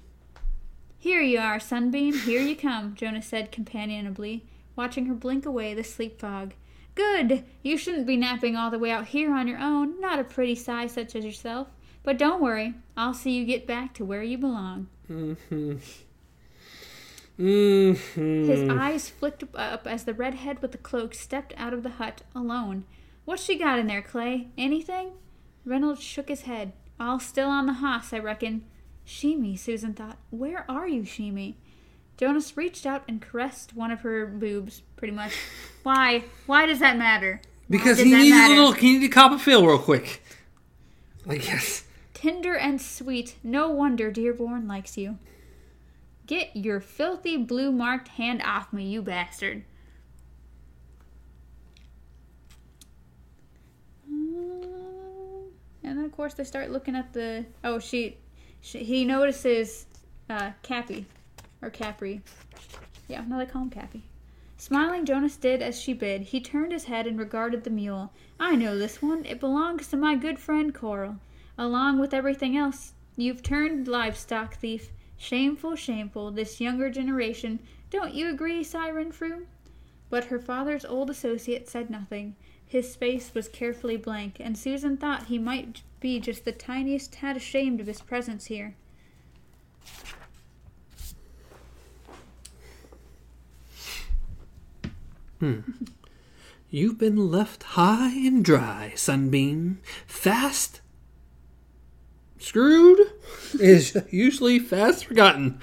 Here you are, Sunbeam. Here you come, Jonas said companionably, watching her blink away the sleep fog. Good! You shouldn't be napping all the way out here on your own, not a pretty size such as yourself. But don't worry, I'll see you get back to where you belong. Mm-hmm. Mm-hmm. His eyes flicked up as the redhead with the cloak stepped out of the hut, alone. What's she got in there, Clay? Anything? Reynolds shook his head. All still on the hoss, I reckon. Sheemie, Susan thought. Where are you, Sheemie? Jonas reached out and caressed one of her boobs, pretty much. Why? Why does that matter? Because he needs a little, he needs a cop a feel real quick. I guess. Tender and sweet. No wonder Dearborn likes you. Get your filthy blue marked hand off me, you bastard. Um, And then, of course, they start looking at the. Oh, she. He notices uh, Capi. Or Capri. Yeah, no, they call him Capi. Smiling, Jonas did as she bid. He turned his head and regarded the mule. I know this one. It belongs to my good friend Coral. Along with everything else, you've turned livestock thief. Shameful, shameful, this younger generation. Don't you agree, Sai Renfrew? But her father's old associate said nothing. His face was carefully blank, and Susan thought he might be just the tiniest tad ashamed of his presence here. You've been left high and dry, Sunbeam. Fast screwed is usually fast forgotten.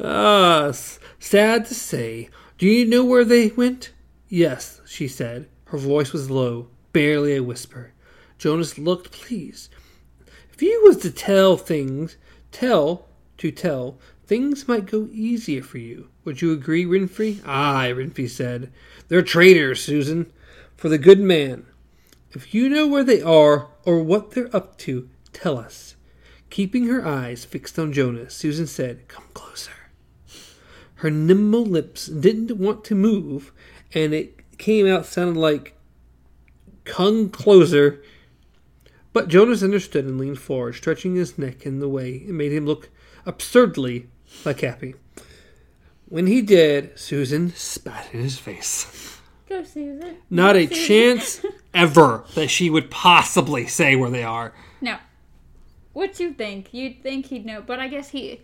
Ah, s- sad to say. Do you know where they went? Yes, she said. Her voice was low, barely a whisper. Jonas looked pleased. If you was to tell things, tell, to tell, things might go easier for you. Would you agree, Renfrew? Aye, Renfrew said. They're traitors, Susan, for the good man. If you know where they are or what they're up to, tell us. Keeping her eyes fixed on Jonas, Susan said, Come closer. Her nimble lips didn't want to move, and it came out sounding like come closer. But Jonas understood and leaned forward, stretching his neck in the way it made him look absurdly like Capi. When he did, Susan spat in his face. Go, Susan. Not a Susan. chance ever that she would possibly say where they are. No. What you think? You'd think he'd know, but I guess he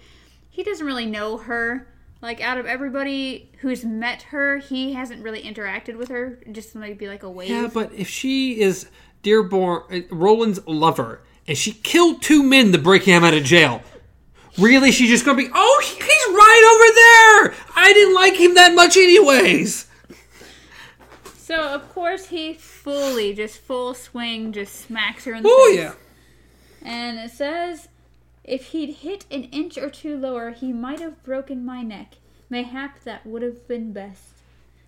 he doesn't really know her. Like out of everybody who's met her, he hasn't really interacted with her. Just maybe like a wave. Yeah, but if she is Dearborn, uh, Roland's lover, and she killed two men to break him out of jail, really, she's just gonna be, oh, he's right over there. I didn't like him that much, anyways. So of course he fully, just full swing, just smacks her in the Oh face. yeah. And it says, if he'd hit an inch or two lower, he might have broken my neck. Mayhap that would have been best.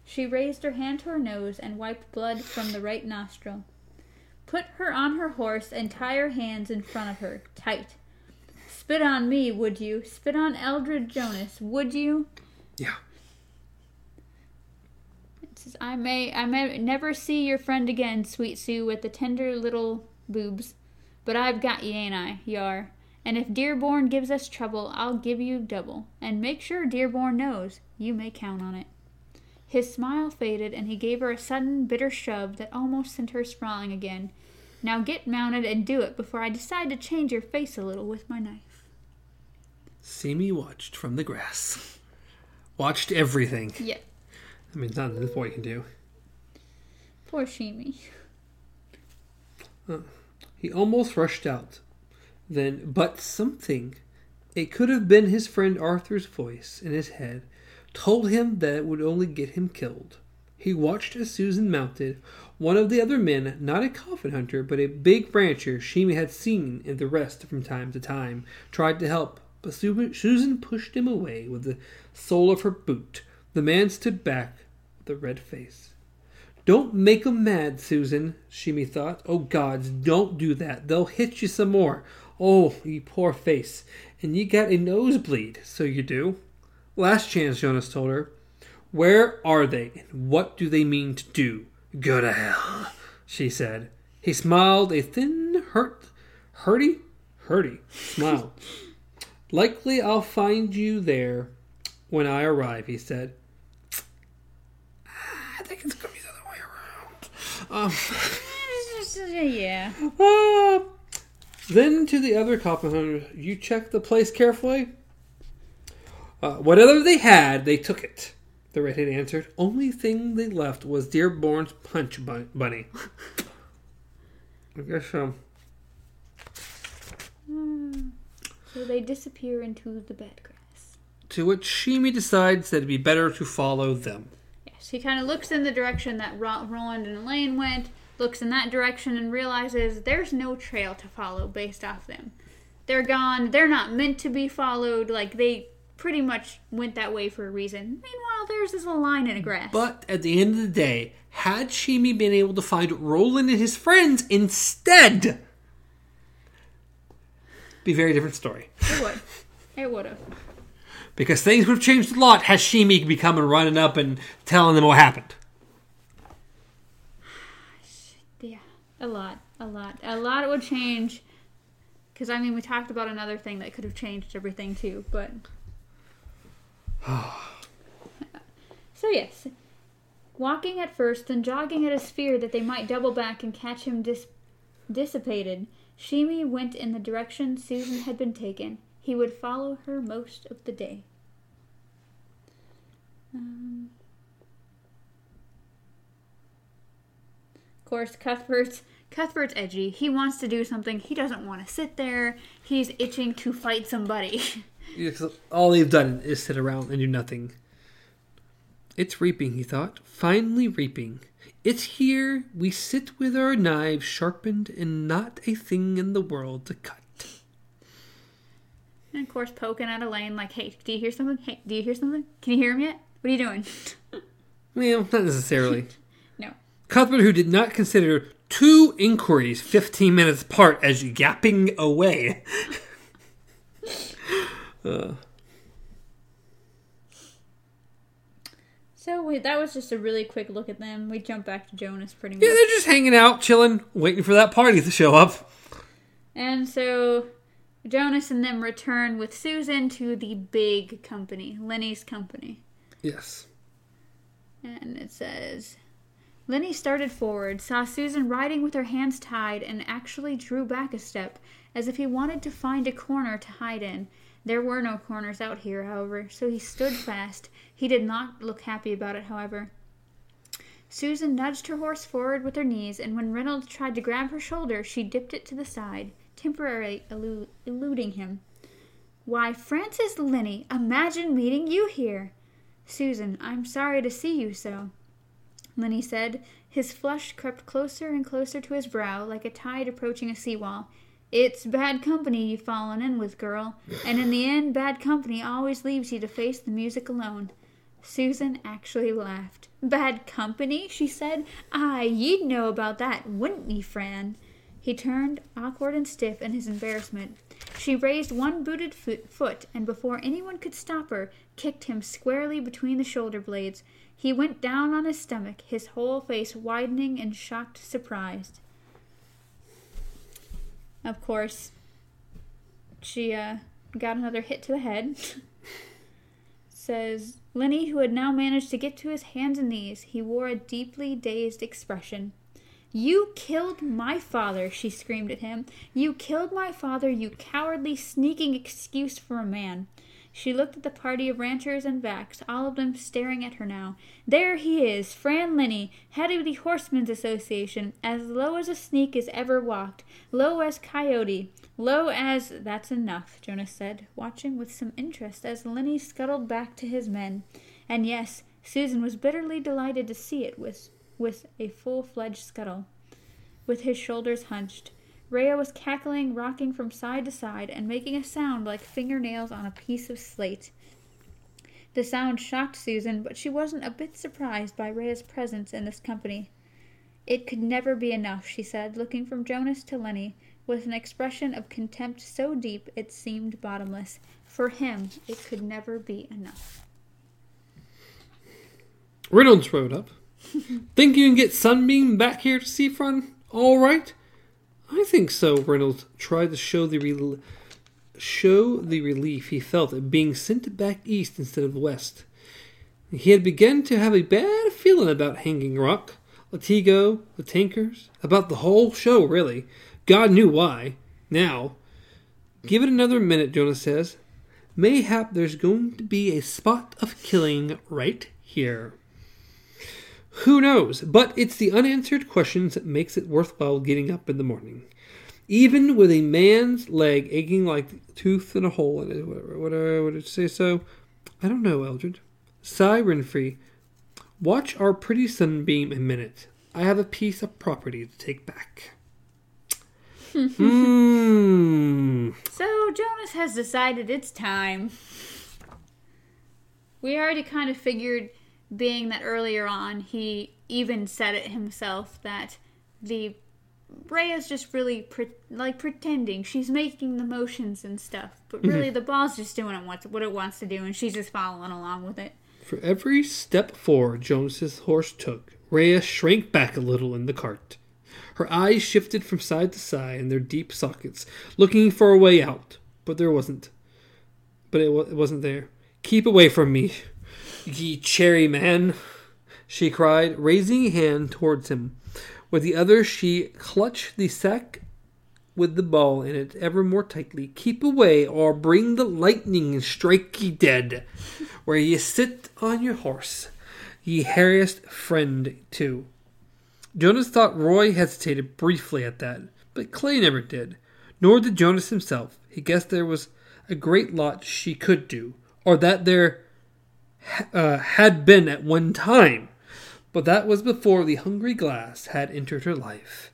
She raised her hand to her nose and wiped blood from the right nostril. Put her on her horse and tie her hands in front of her, tight. Spit on me, would you? Spit on Eldred Jonas, would you? Yeah. It says, I may I may never see your friend again, sweet Sue, with the tender little boobs. But I've got ye, ain't I, yar? And if Dearborn gives us trouble, I'll give you double. And make sure Dearborn knows. You may count on it. His smile faded, and he gave her a sudden, bitter shove that almost sent her sprawling again. Now get mounted and do it before I decide to change your face a little with my knife. Sheemie watched from the grass. Watched everything. Yeah, I mean, not this boy can do. poor Sheemie. He almost rushed out. Then, but something, it could have been his friend Arthur's voice in his head, told him that it would only get him killed. He watched as Susan mounted. One of the other men, not a coffin hunter, but a big brancher Sheemie had seen in the rest from time to time, tried to help, but Susan pushed him away with the sole of her boot. The man stood back with a red face. Don't make 'em mad, Susan, Sheemie thought. Oh, gods, don't do that. They'll hit you some more. Oh, you poor face. And you got a nosebleed, so you do. Last chance, Jonas told her. Where are they, and what do they mean to do? Go to hell, she said. He smiled a thin, hurt, hurty, hurty smile. Likely I'll find you there when I arrive, he said. I think it's going to be the other way around. Um, Yeah. uh, then to the other coffin hunters, you check the place carefully. Uh, whatever they had, they took it. The redhead answered. Only thing they left was Dearborn's punch bun- bunny. I guess so. So they disappear into the bed grass. To which Sheemie decides that it'd be better to follow them. Yes, he kind of looks in the direction that Ro- Roland and Alain went, looks in that direction, and realizes there's no trail to follow based off them. They're gone. They're not meant to be followed. Like, they pretty much went that way for a reason. Meanwhile, there's this little line in the grass. But at the end of the day, had Sheemie been able to find Roland and his friends instead, be a very different story. it would. It would have. Because things would have changed a lot had Sheemie become and running up and telling them what happened. Yeah, a lot, a lot, a lot would change. Because I mean, we talked about another thing that could have changed everything too, but. so yes, walking at first, then jogging at his fear that they might double back and catch him dis- dissipated, Sheemie went in the direction Susan had been taken. He would follow her most of the day. Um, of course, Cuthbert's Cuthbert's edgy. He wants to do something. He doesn't want to sit there. He's itching to fight somebody. All they've done is sit around and do nothing. It's reaping, he thought. Finally reaping. It's here we sit with our knives sharpened and not a thing in the world to cut. and of course, poking at Alain like, "Hey, do you hear something? Hey, do you hear something? Can you hear him yet? What are you doing?" Well, not necessarily. no. Cuthbert, who did not consider two inquiries 15 minutes apart as yapping away. uh, So we, that was just a really quick look at them. We jump back to Jonas pretty much. yeah, they're just hanging out, chilling, waiting for that party to show up. And so Jonas and them return with Susan to the big company, Lengyll's company. Yes. And it says Lengyll started forward, saw Susan riding with her hands tied, and actually drew back a step, as if he wanted to find a corner to hide in. There were no corners out here, however, so he stood fast. He did not look happy about it, however. Susan nudged her horse forward with her knees, and when Reynolds tried to grab her shoulder, she dipped it to the side, temporarily elu- eluding him. Why, Francis Lengyll, imagine meeting you here! Susan, I'm sorry to see you so. Lengyll said. His flush crept closer and closer to his brow, like a tide approaching a seawall. It's bad company you've fallen in with, girl, and in the end, bad company always leaves you to face the music alone. Susan actually laughed. Bad company? she said. Aye, you'd know about that, wouldn't ye, Fran? He turned, awkward and stiff in his embarrassment. She raised one booted foot, and before anyone could stop her, kicked him squarely between the shoulder blades. He went down on his stomach, his whole face widening in shocked surprise. Of course, she uh, got another hit to the head. Says Lengyll, who had now managed to get to his hands and knees, he wore a deeply dazed expression. You killed my father, she screamed at him. You killed my father, you cowardly, sneaking excuse for a man. She looked at the party of ranchers and vaqs, all of them staring at her now. There he is, Fran Lengyll, head of the Horsemen's Association, as low as a sneak is ever walked, low as coyote, low as that's enough, Jonas said, watching with some interest as Lengyll scuttled back to his men. And yes, Susan was bitterly delighted to see it with with a full fledged scuttle. With his shoulders hunched, Rhea was cackling, rocking from side to side, and making a sound like fingernails on a piece of slate. The sound shocked Susan, but she wasn't a bit surprised by Rhea's presence in this company. It could never be enough, she said, looking from Jonas to Lengyll, with an expression of contempt so deep it seemed bottomless. For him, it could never be enough. Reynolds rode up. think you can get Sunbeam back here to Seafront all right? I think so. Reynolds tried to show the rel- show the relief he felt at being sent back east instead of west. He had begun to have a bad feeling about Hanging Rock, Latigo, the Tankers, about the whole show, really. God knew why. Now, give it another minute, Jonas says. Mayhap there's going to be a spot of killing right here. Who knows? But it's the unanswered questions that makes it worthwhile getting up in the morning. Even with a man's leg aching like a tooth in a hole in it, whatever, whatever, would it say so? I don't know, Eldred. Sai, Renfrew. Watch our pretty sunbeam a minute. I have a piece of property to take back. Hmm. So Jonas has decided it's time. We already kind of figured, being that earlier on he even said it himself that the Rhea's just really pre- like pretending. She's making the motions and stuff, but mhm. really the ball's just doing what what it wants to do, and she's just following along with it. For every step forward Jonas's horse took, Rhea shrank back a little in the cart. Her eyes shifted from side to side in their deep sockets, looking for a way out, but there wasn't. But it, wa- it wasn't there. Keep away from me, ye cherry man, she cried, raising a hand towards him. With the other, she clutched the sack with the ball in it ever more tightly. Keep away, or bring the lightning and strike ye dead, where ye sit on your horse, ye harassed friend too. Jonas thought Roy hesitated briefly at that, but Clay never did. Nor did Jonas himself. He guessed there was a great lot she could do, or that there uh, had been at one time. But that was before the hungry glass had entered her life.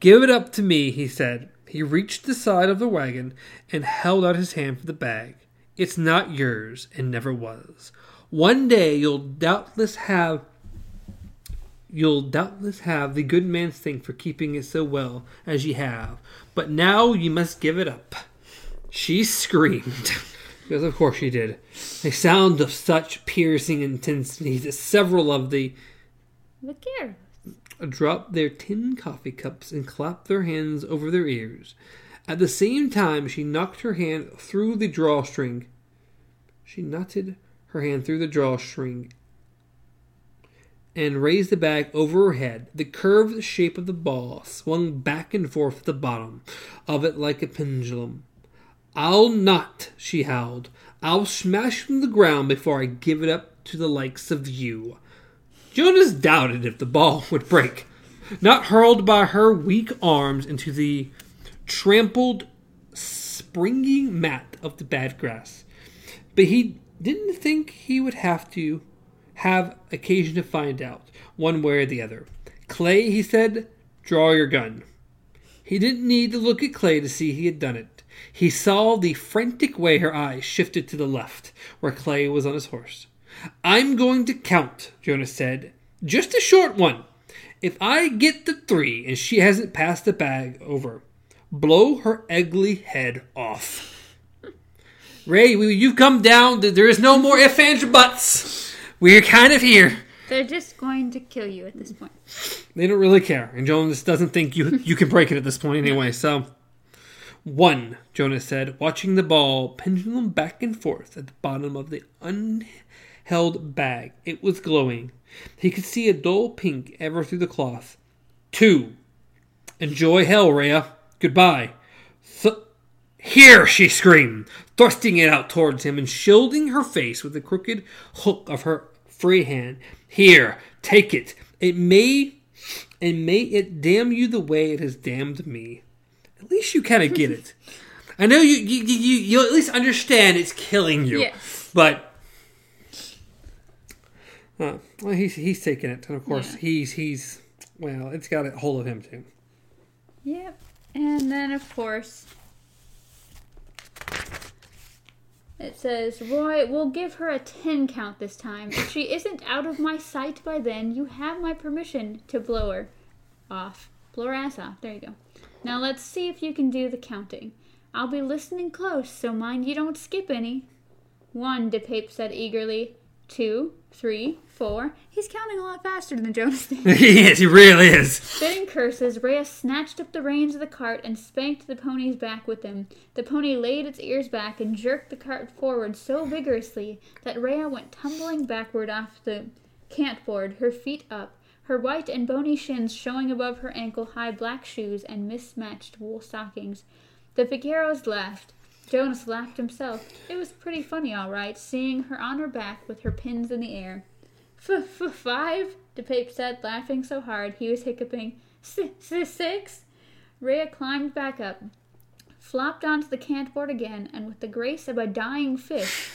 Give it up to me, he said. He reached the side of the wagon and held out his hand for the bag. It's not yours, and never was. One day you'll doubtless have you'll doubtless have the good man's thank for keeping it so well as ye have. But now you must give it up. She screamed. because of course she did. A sound of such piercing intensity that several of the Look here. dropped their tin coffee cups and clapped their hands over their ears. At the same time, she knocked her hand through the drawstring. She knotted her hand through the drawstring and raised the bag over her head. The curved shape of the ball swung back and forth at the bottom of it like a pendulum. I'll not, she howled. I'll smash from the ground before I give it up to the likes of you. Jonas doubted if the ball would break, not hurled by her weak arms into the trampled, springing mat of the bad grass. But he didn't think he would have to have occasion to find out, one way or the other. Clay, he said, draw your gun. He didn't need to look at Clay to see he had done it. He saw the frantic way her eyes shifted to the left, where Clay was on his horse. I'm going to count, Jonas said. Just a short one. If I get the three and she hasn't passed the bag over, blow her ugly head off. Ray, you've come down. There is no more ifs, ands, or buts. We're kind of here. They're just going to kill you at this point. They don't really care, and Jonas doesn't think you you can break it at this point anyway. So, one, Jonas said, watching the ball pendulum back and forth at the bottom of the unheld bag. It was glowing. He could see a dull pink ever through the cloth. Two, enjoy hell, Rhea. Goodbye. Th- here, she screamed, thrusting it out towards him and shielding her face with the crooked hook of her free hand. Here, take it. It may, and may it damn you the way it has damned me. At least you kind of get it. I know you, you, you, you at least understand it's killing you. Yes. But, uh, well, he's he's taking it, and of course Yeah. he's he's well, it's got a hold of him too. Yep. And then, of course, it says, Roy, we'll give her a 10 count this time. If she isn't out of my sight by then, you have my permission to blow her off. Blow her ass off. There you go. Now let's see if you can do the counting. I'll be listening close, so mind you don't skip any. One, DePape said eagerly. Two, three, four. He's counting a lot faster than Jonas did. he is, he really is. Spitting curses, Rhea snatched up the reins of the cart and spanked the pony's back with them. The pony laid its ears back and jerked the cart forward so vigorously that Rhea went tumbling backward off the cantboard, her feet up, her white and bony shins showing above her ankle high black shoes and mismatched wool stockings. The vaqueros laughed. Jonas laughed himself. It was pretty funny, all right, seeing her on her back with her pins in the air. F-f-five? DePape said, laughing so hard he was hiccuping. S-s-six? Rhea climbed back up, flopped onto the cantboard again, and with the grace of a dying fish,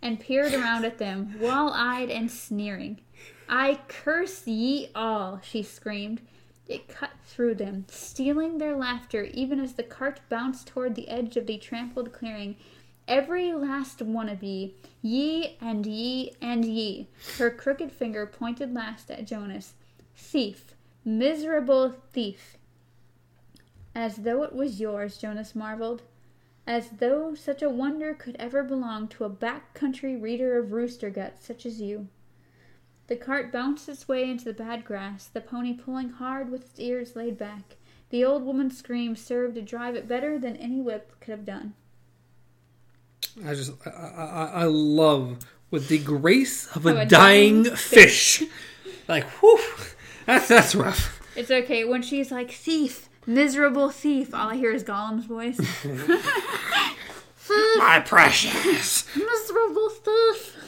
and peered around at them, wall-eyed and sneering. I curse ye all, she screamed. It cut through them, stealing their laughter even as the cart bounced toward the edge of the trampled clearing. Every last one of ye, ye and ye and ye. Her crooked finger pointed last at Jonas. Thief, miserable thief. As though it was yours, Jonas marveled. As though such a wonder could ever belong to a back country reader of rooster guts such as you. The cart bounced its way into the bad grass, the pony pulling hard with its ears laid back. The old woman's scream served to drive it better than any whip could have done. I just I, I, I love with the grace of a, a dying, dying fish. like whew, that's that's rough. It's okay when she's like, thief, miserable thief. All I hear is Gollum's voice. My precious. miserable thief.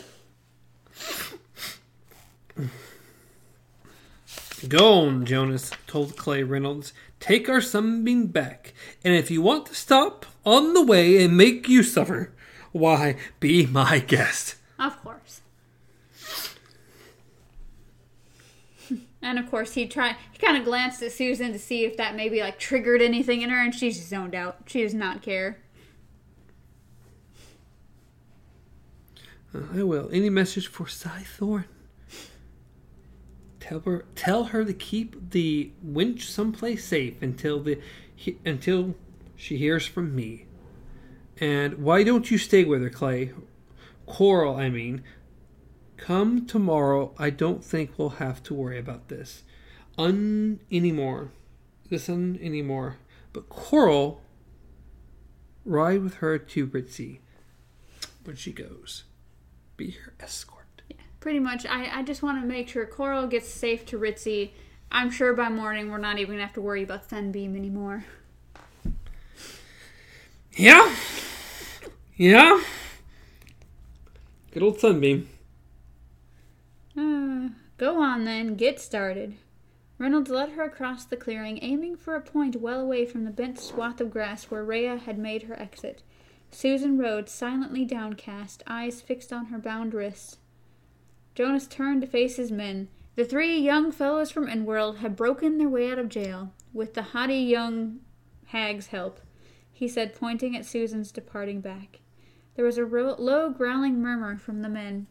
Go on, Jonas told Clay Reynolds. Take our sunbeam back, and if you want to stop on the way and make you suffer, why be my guest. Of course. And of course, he tried. He kind of glanced at Susan to see if that maybe like triggered anything in her, and she's zoned out. She does not care. Uh, I will. Any message for Sai Thorin? Tell her, tell her to keep the winch someplace safe until the he, until she hears from me. And why don't you stay with her, Clay? Coral, I mean. Come tomorrow. I don't think we'll have to worry about this, un anymore. This un anymore. But Coral, ride with her to Ritzy when she goes. Be her escort. Pretty much. I, I just want to make sure Coral gets safe to Ritzy. I'm sure by morning we're not even gonna have to worry about Sunbeam anymore. Yeah. Yeah. Good old Sunbeam. Uh, go on then, get started. Reynolds led her across the clearing, aiming for a point well away from the bent swath of grass where Rhea had made her exit. Susan rode silently downcast, eyes fixed on her bound wrists. Jonas turned to face his men. The three young fellows from Inworld had broken their way out of jail, with the haughty young hag's help, he said, pointing at Susan's departing back. There was a ro- low growling murmur from the men.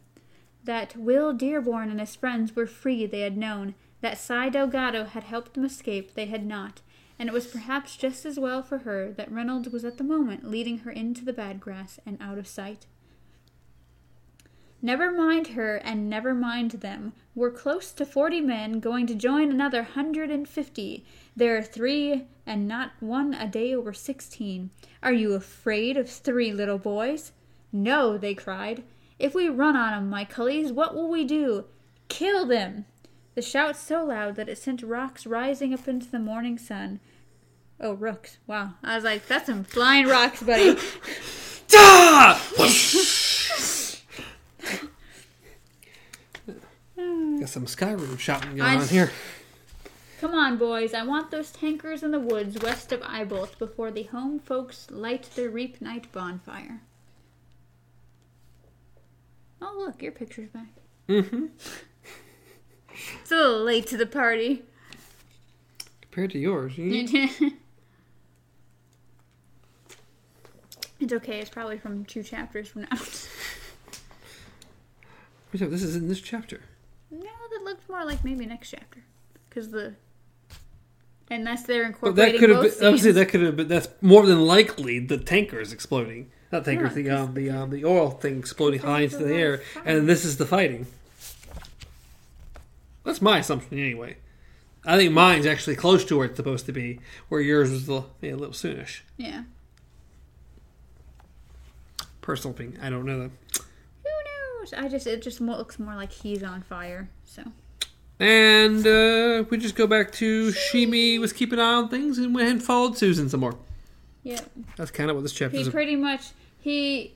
That Will Dearborn and his friends were free they had known, that Sai Delgado had helped them escape they had not, and it was perhaps just as well for her that Reynolds was at the moment leading her into the bad grass and out of sight. Never mind her and never mind them. We're close to forty men going to join another hundred and fifty. There are three and not one a day over sixteen. Are you afraid of three little boys? No, they cried. If we run on 'em, my cullies, what will we do? Kill them! The shout so loud that it sent rocks rising up into the morning sun. Oh, rooks. Wow. I was like, that's some flying rocks, buddy. Ah! Got some Skyrim shopping going I- on here. Come on, boys. I want those tankers in the woods west of Eyebolt before the home folks light their Reap Night bonfire. Oh, look, your picture's back. Mm-hmm. It's a little late to the party. Compared to yours, you- it's okay. It's probably from two chapters from now. So this is in this chapter. No, that looks more like maybe next chapter. Because the. Unless they're But that could have been. Obviously, that could have been. That's more than likely the tanker is exploding. Not tankers, Yeah, the um, the um, the oil thing exploding high into the air, and this is the fighting. That's my assumption, anyway. I think mine's actually close to where it's supposed to be, where yours was a, yeah, a little soonish. Yeah. Personal opinion, I don't know that. I just. It just looks more like he's on fire, so. And uh, we just go back to Sheemie was keeping an eye on things and went and followed Susan some more. Yeah. That's kind of what this chapter He is. pretty much he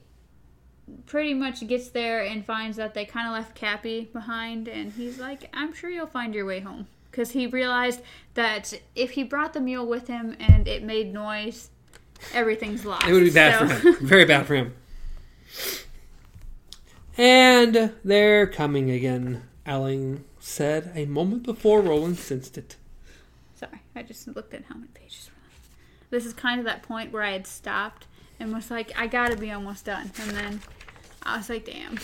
pretty much gets there and finds that they kind of left Capi behind, and he's like, "I'm sure you'll find your way home." Because he realized that if he brought the mule with him and it made noise, everything's lost. It would be bad So- for him. Very bad for him. And they're coming again, Alain said a moment before Roland sensed it. Sorry, I just looked at how many pages were left. This is kind of that point where I had stopped and was like, I gotta be almost done. And then I was like, damn.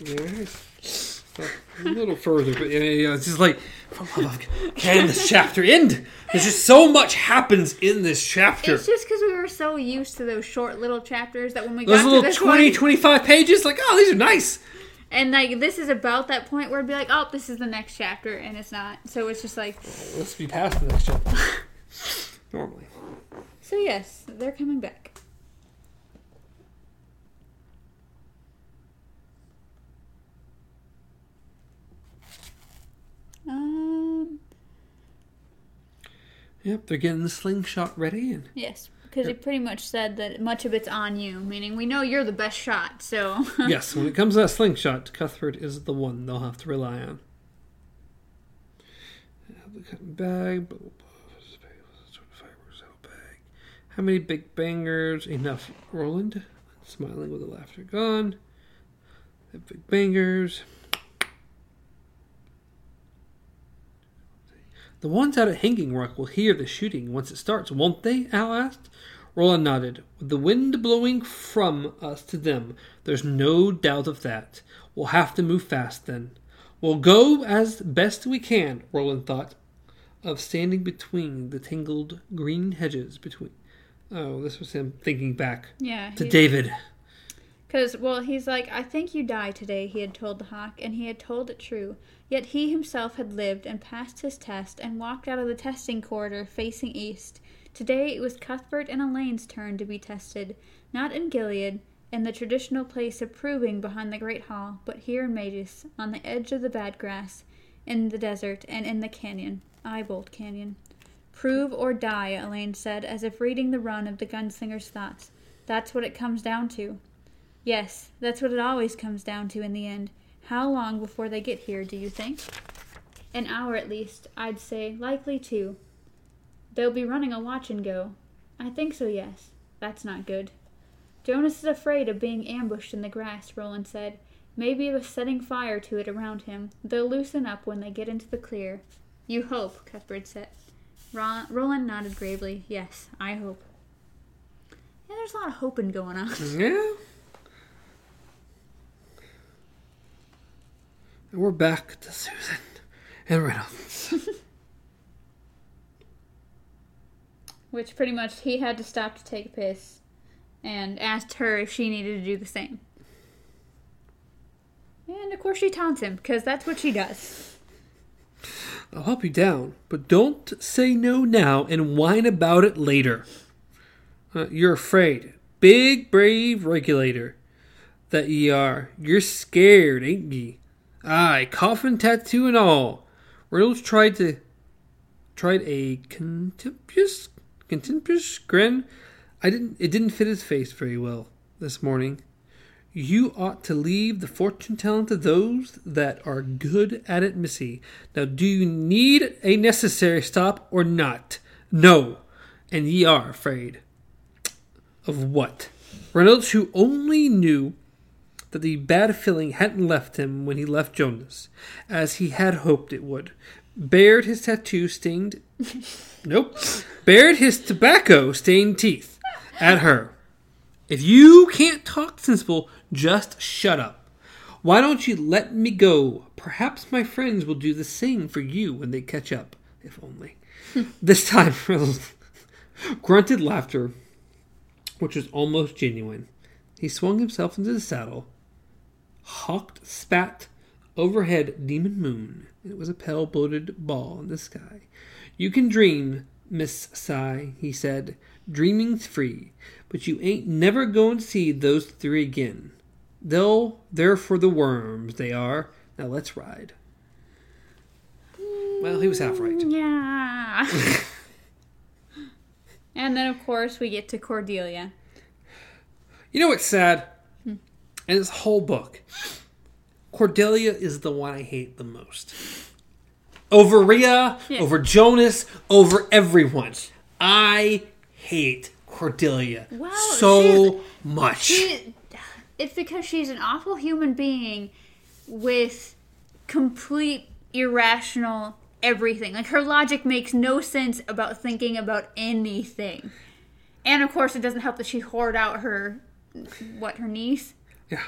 Yeah, it's a little further, but yeah, it's just like can this chapter end? There's just so much happens in this chapter. It's just because we were so used to those short little chapters that when we Those got to little this 20, one, 25 pages, like, oh, these are nice. and like this is about that point where it'd be like, oh, this is the next chapter, and it's not. So it's just like, Let's be past the next chapter. Normally. so yes, they're coming back. Um. Yep, they're getting the slingshot ready, and Yes, because it pretty much said that much of it's on you, meaning we know you're the best shot. So yes, when it comes to that slingshot, Cuthbert is the one they'll have to rely on. Bag. How many big bangers? Enough, Roland. Smiling with the laughter gone. The big bangers. The ones out at Hanging Rock will hear the shooting once it starts, won't they? Al asked. Roland nodded. With the wind blowing from us to them, there's no doubt of that. We'll have to move fast then. We'll go as best we can, Roland thought, of standing between the tangled green hedges between. Oh, this was him thinking back yeah, to David. Because, well, he's like, I think you die today, he had told the hawk, and he had told it true. Yet he himself had lived and passed his test and walked out of the testing corridor facing east. Today it was Cuthbert and Alain's turn to be tested, not in Gilead, in the traditional place of proving behind the Great Hall, but here in Mejis, on the edge of the bad grass, in the desert, and in the canyon, Eyebolt Canyon. Prove or die, Alain said, as if reading the run of the gunslinger's thoughts. That's what it comes down to. Yes, that's what it always comes down to in the end. How long before they get here, do you think? An hour at least, I'd say. Likely two. They'll be running a watch and go. I think so, yes. That's not good. Jonas is afraid of being ambushed in the grass, Roland said. Maybe of setting fire to it around him. They'll loosen up when they get into the clear. You hope, Cuthbert said. Ro- Roland nodded gravely. Yes, I hope. Yeah, there's a lot of hoping going on. Yeah. And we're back to Susan and Reynolds. Which pretty much he had to stop to take a piss and asked her if she needed to do the same. And of course she taunts him, because that's what she does. I'll help you down, but don't say no now and whine about it later. Uh, you're afraid. Big, brave regulator that ye are. You're scared, ain't ye? Aye, coffin tattoo and all. Reynolds tried to tried a contemptuous contemptuous grin. I didn't it didn't fit his face very well this morning. You ought to leave the fortune telling to those that are good at it, Missy. Now, do you need a necessary stop or not? No. And ye are afraid. Of what? Reynolds, who only knew that the bad feeling hadn't left him when he left Jonas, as he had hoped it would, bared his tattoo stained. nope. Bared his tobacco stained teeth at her. If you can't talk sensible, just shut up. Why don't you let me go? Perhaps my friends will do the same for you when they catch up, if only. this time, grunted laughter, which was almost genuine. He swung himself into the saddle, hawked spat overhead demon moon. It was a pale bloated ball in the sky. You can dream, Miss Sigh, he said. Dreaming's free, but you ain't never goin' to see those three again. They'll they're for the worms, they are. Now let's ride. Well, he was half right. Mm, yeah. and then, of course, we get to Cordelia. You know what's sad? In this whole book, Cordelia is the one I hate the most. Over Rhea, Yeah. over Jonas, over everyone. I hate Cordelia Well, so much. She, it's because she's an awful human being with complete irrational everything. Like her logic makes no sense about thinking about anything. And of course, it doesn't help that she hoard out her what her niece. Yeah,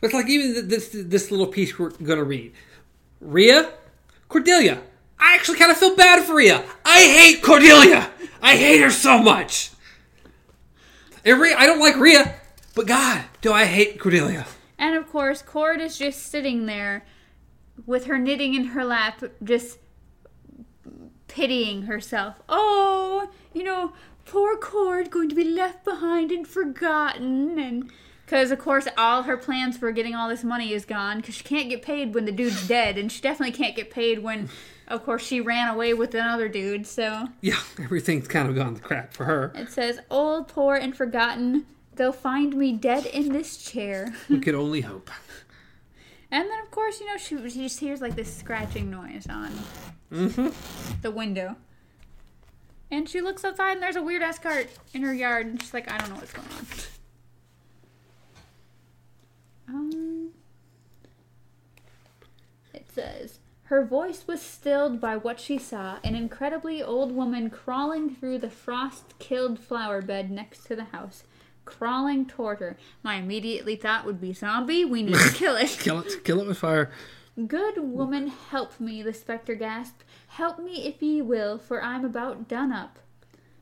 but it's like even this this little piece we're gonna read. Rhea, Cordelia, I actually kind of feel bad for Rhea. I hate Cordelia. I hate her so much. And Rhea, I don't like Rhea, but God, do I hate Cordelia. And of course, Cord is just sitting there with her knitting in her lap, just pitying herself. Oh, you know, poor Cord going to be left behind and forgotten. And because, of course, all her plans for getting all this money is gone because she can't get paid when the dude's dead. And she definitely can't get paid when, of course, she ran away with another dude. So Yeah, everything's kind of gone to crap for her. it says, Old, poor, and forgotten. They'll find me dead in this chair. We could only hope. And then, of course, you know, she, she just hears like this scratching noise on mm-hmm. the window. And she looks outside and there's a weird ass cart in her yard. And she's like, I don't know what's going on. Um, it says, her voice was stilled by what she saw an incredibly old woman crawling through the frost killed flower bed next to the house. Crawling toward her. My immediately thought would be zombie. We need to kill it. Kill it, kill it with fire. Good woman, help me, the spectre gasped. Help me if ye will, for I'm about done up.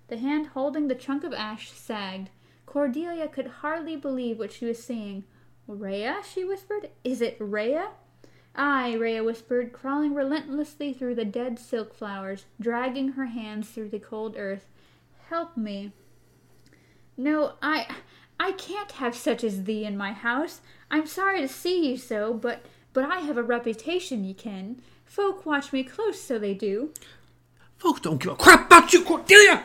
The hand holding the chunk of ash sagged. Cordelia could hardly believe what she was seeing. Rhea? she whispered. Is it Rhea? Aye, Rhea whispered, crawling relentlessly through the dead silk flowers, dragging her hands through the cold earth. Help me. No, I I can't have such as thee in my house. I'm sorry to see you so, but but I have a reputation, ye ken. Folk watch me close, so they do. Folk don't give a crap about you, Cordelia.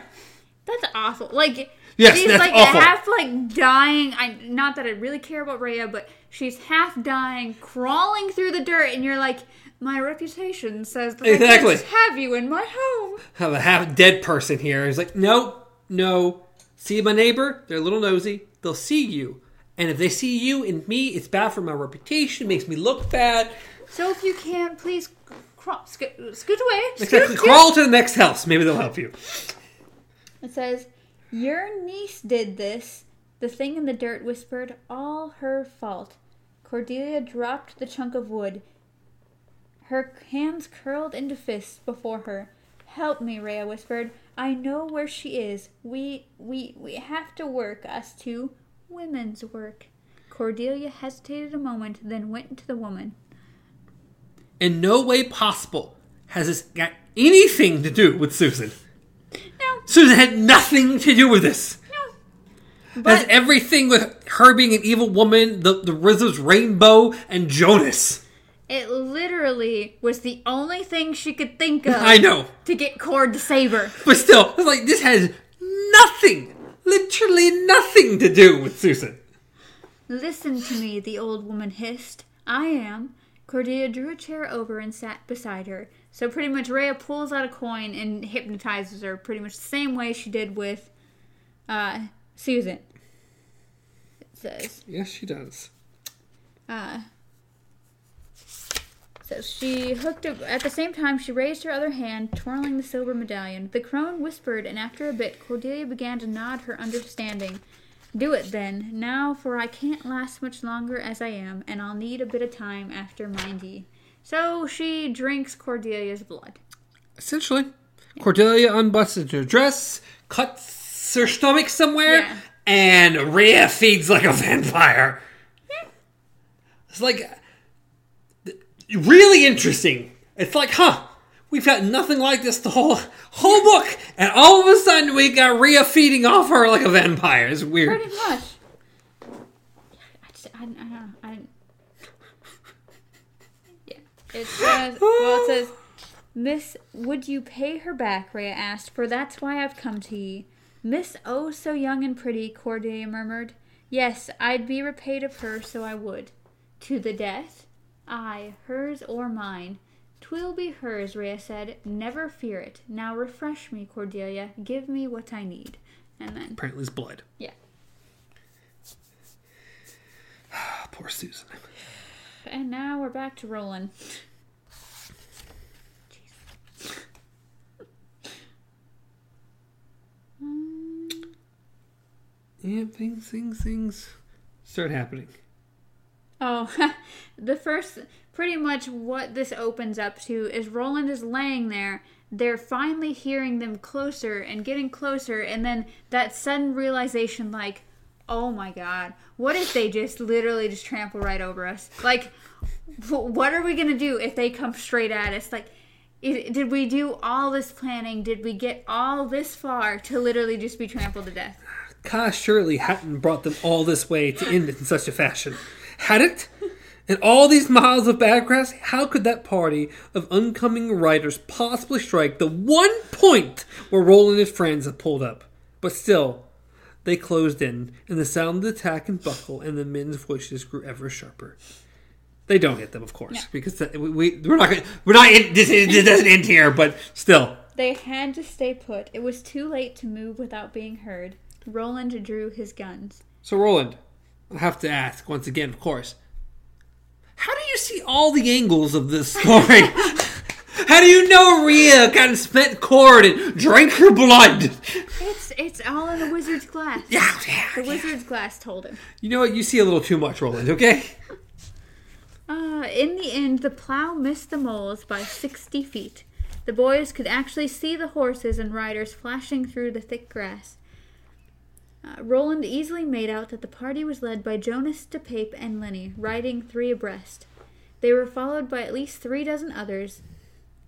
That's awful. Like Yes, she's that's like awful. half like dying. I not that I really care about Rhea, but she's half dying, crawling through the dirt, and you're like, my reputation says that Exactly. I can't have you in my home. Have a half dead person here. He's like, no, no. See my neighbor? They're a little nosy. They'll see you. And if they see you and me, it's bad for my reputation, makes me look bad. So if you can, please crawl, scoot, scoot away. Scoot, Exactly. scoot. Crawl to the next house. Maybe they'll help you. It says, Your niece did this. The thing in the dirt whispered, All her fault. Cordelia dropped the chunk of wood. Her hands curled into fists before her. Help me, Rhea whispered. I know where she is. We we we have to work, us two. Women's work. Cordelia hesitated a moment, then went to the woman. In no way possible has this got anything to do with Susan. Susan had nothing to do with this. no. Has But everything with her being an evil woman, the the RZA's rainbow, and Jonas. it literally was the only thing she could think of I know, to get Cord to save her. but still, it's like this has nothing, literally nothing to do with Susan. Listen to me, the old woman hissed. I am. Cordelia drew a chair over and sat beside her. So pretty much Rhea pulls out a coin and hypnotizes her pretty much the same way she did with uh, Susan. It says. Yes, she does. Uh, so she hooked up at the same time she raised her other hand, twirling the silver medallion. The crone whispered, and after a bit Cordelia began to nod her understanding. Do it then, now, for I can't last much longer as I am, and I'll need a bit of time after mindy. So she drinks Cordelia's blood. Essentially, Cordelia unbuttons her dress, cuts her stomach somewhere, Yeah. and Rhea feeds like a vampire. It's like really interesting. It's like, huh? We've got nothing like this the whole whole book, and all of a sudden we got Rhea feeding off her like a vampire. It's weird. Pretty much. I just, I, I don't know. I didn't. Yeah. It says, well, it says, Miss, would you pay her back? Rhea asked, for that's why I've come to ye. Miss, oh, so young and pretty, Cordelia murmured. Yes, I'd be repaid of her, so I would. To the death? Aye, hers or mine. Twill be hers, Rhea said. Never fear it. Now refresh me, Cordelia. Give me what I need. And then, Apparently, it's blood. yeah. Poor Susan. And now we're back to Roland. Yeah, things, things, things start happening. Oh, the first, pretty much what this opens up to is Roland is laying there. They're finally hearing them closer and getting closer, and then that sudden realization, like, oh my god, what if they just literally just trample right over us? Like, what are we gonna do if they come straight at us? Like, it, did we do all this planning? Did we get all this far to literally just be trampled to death? Ka surely hadn't brought them all this way to end it in such a fashion. Had it? And all these miles of bad grass, how could that party of oncoming riders possibly strike the one point where Roland and his friends had pulled up? But still, they closed in, and the sound of the attack and buckle and the men's voices grew ever sharper. They don't hit them, of course, No. because that, we, we we're not gonna, we're not in, this, this doesn't end here. But still, They had to stay put. It was too late to move without being heard. Roland drew his guns. So, Roland, I have to ask once again, of course, how do you see all the angles of this story? how do you know Rhea got a spent cord and drank her blood? It's it's all in the wizard's glass. Yeah, yeah, The yeah. wizard's glass told him. You know what? You see a little too much, Roland, okay? Uh, in the end, the plow missed the moles by 60 feet. The boys could actually see the horses and riders flashing through the thick grass. Uh, Roland easily made out that the party was led by Jonas, DePape, and Lengyll, riding three abreast. They were followed by at least three dozen others,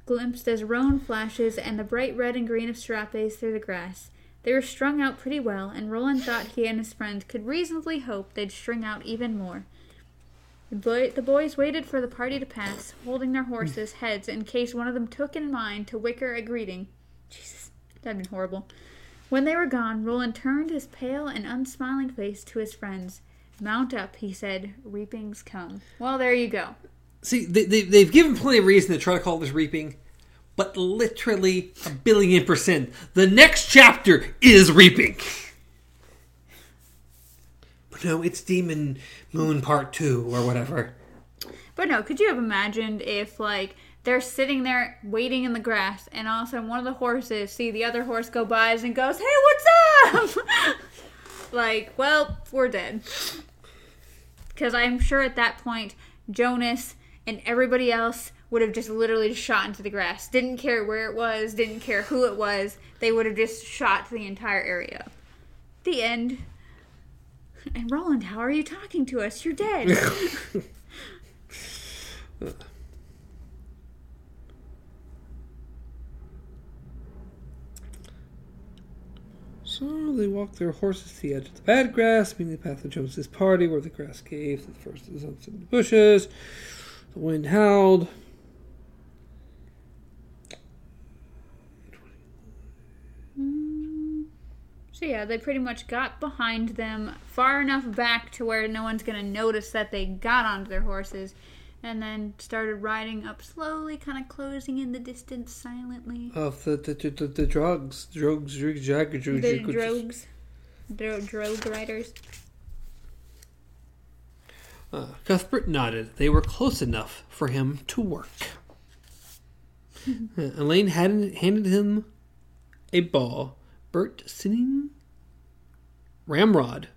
glimpsed as roan flashes and the bright red and green of serapes through the grass. They were strung out pretty well, and Roland thought he and his friend could reasonably hope they'd string out even more. The, boy, the boys waited for the party to pass, holding their horses' heads in case one of them took in mind to wicker a greeting. Jesus, that'd been horrible. When they were gone, Roland turned his pale and unsmiling face to his friends. Mount up, he said. Reapings come. Well, there you go. See, they, they, they've given plenty of reason to try to call this reaping, but literally a billion percent. The next chapter is reaping. But no, it's Demon Moon Part 2 or whatever. But no, could you have imagined if, like, they're sitting there waiting in the grass, and all of a sudden one of the horses see the other horse go by and goes, "Hey, what's up?" like, well, we're dead. Because I'm sure at that point, Jonas and everybody else would have just literally shot into the grass. Didn't care where it was, didn't care who it was. They would have just shot the entire area. The end. And Roland, how are you talking to us? You're dead. So they walked their horses to the edge of the bad grass, meaning the path of Jonas's party, where the grass gave the first of the bushes. The wind howled. So yeah, they pretty much got behind them far enough back to where no one's gonna notice that they got onto their horses, and then started riding up slowly, kind of closing in the distance silently. Of the the, the, the, the drugs, drugs, drugs, drugs, drugs, The drugs. drogues, dro- drogue riders. Uh, Cuthbert nodded. They were close enough for him to work. Uh, Alain had handed him a ball. Bert sitting ramrod,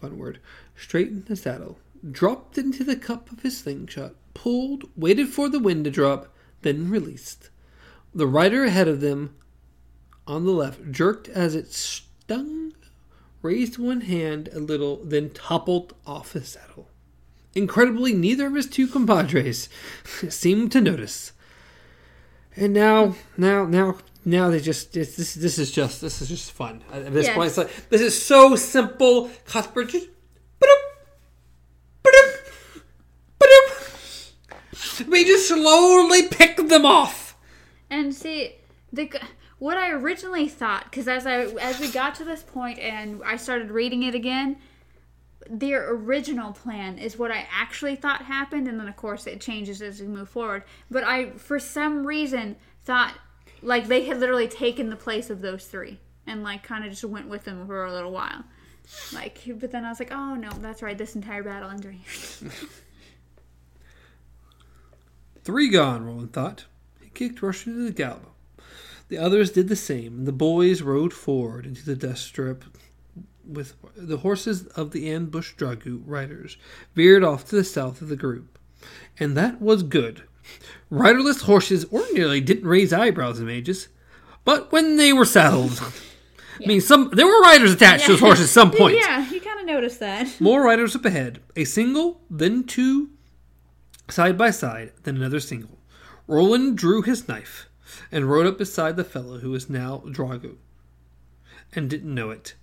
fun word, straightened the saddle, dropped into the cup of his slingshot, pulled, waited for the wind to drop, then released. The rider ahead of them on the left jerked as it stung, raised one hand a little, then toppled off his saddle. Incredibly, neither of his two compadres seemed to notice. And now, now, now, now they just this this, this is just this is just fun. At this Yes. point, it's like this is so simple. Cuthbert just. We just slowly pick them off. And see, the what I originally thought, because as I as we got to this point and I started reading it again, their original plan is what I actually thought happened, and then of course it changes as we move forward. But I, for some reason, thought like they had literally taken the place of those three, and like kind of just went with them for a little while. Like, but then I was like, oh no, that's right. This entire battle ends here. Three gone, Roland thought. He kicked Rusher into the gallop. The others did the same, and the boys rode forward into the dust strip with the horses of the ambush drogue riders veered off to the south of the group. And that was good. Riderless horses ordinarily didn't raise eyebrows in Mejis, but when they were saddled, I mean, some there were riders attached to those horses at some point. Yeah, you kind of noticed that. More riders up ahead, a single, then two, side by side, then another single. Roland drew his knife and rode up beside the fellow who was now drogue, and didn't know it.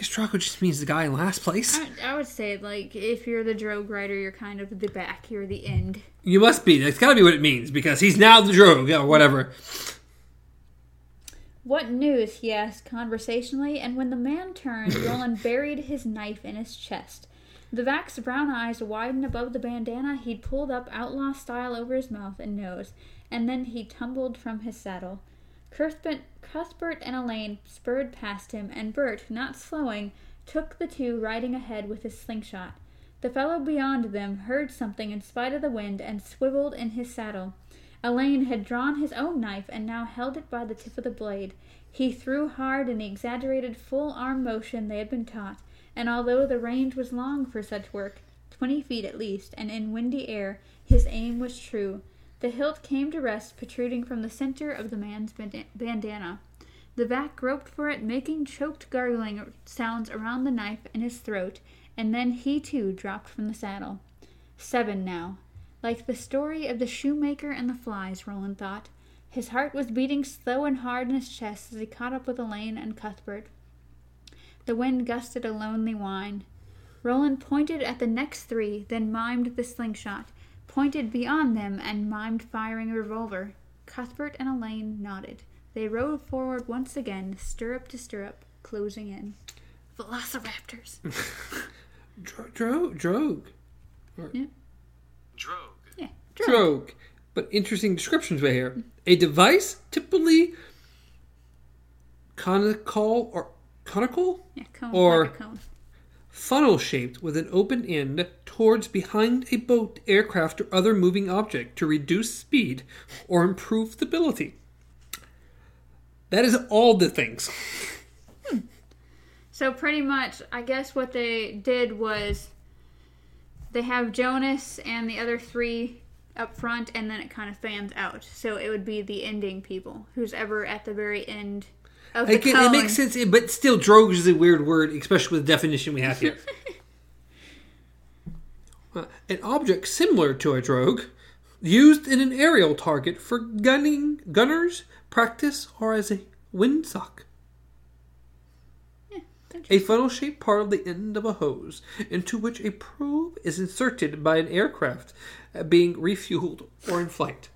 Guess just means the guy in last place. I, I would say, like, if you're the drogue rider, you're kind of the back, you're the end. You must be. That's got to be what it means because he's now the Drogue or whatever. What news? he asked conversationally, and when the man turned, Roland buried his knife in his chest. The vaq's brown eyes widened above the bandana he'd pulled up outlaw style over his mouth and nose, and then he tumbled from his saddle. Cuthbert, and Alain spurred past him, and Bert, not slowing, took the two riding ahead with his slingshot. The fellow beyond them heard something in spite of the wind and swiveled in his saddle. Alain had drawn his own knife and now held it by the tip of the blade. He threw hard in the exaggerated full arm motion they had been taught, and although the range was long for such work, twenty feet at least, and in windy air, his aim was true. The hilt came to rest protruding from the center of the man's bandana. The vaq groped for it, making choked gargling sounds around the knife in his throat, and then he too dropped from the saddle. Seven now. Like the story of the shoemaker and the flies, Roland thought. His heart was beating slow and hard in his chest as he caught up with Alain and Cuthbert. The wind gusted a lonely whine. Roland pointed at the next three, then mimed the slingshot, pointed beyond them, and mimed firing a revolver. Cuthbert and Alain nodded. They rode forward once again, stirrup to stirrup, closing in. Velociraptors. Dro- Dro- Drogue. Drogue. Yeah. Drogue. But interesting descriptions right here. A device typically conical or conical Yeah, cone. Or- like a cone. Funnel shaped with an open end towards behind a boat, aircraft, or other moving object to reduce speed or improve stability. That is all the things. So pretty much, I guess what they did was they have Jonas and the other three up front, and then it kind of fans out. So it would be the ending people, who's ever at the very end the It, it makes sense, but still, drogue is a weird word, especially with the definition we have here. Uh, an object similar to a drogue, used in an aerial target for gunning, gunners, practice, or as a windsock. A funnel shaped part of the end of a hose into which a probe is inserted by an aircraft being refueled or in flight.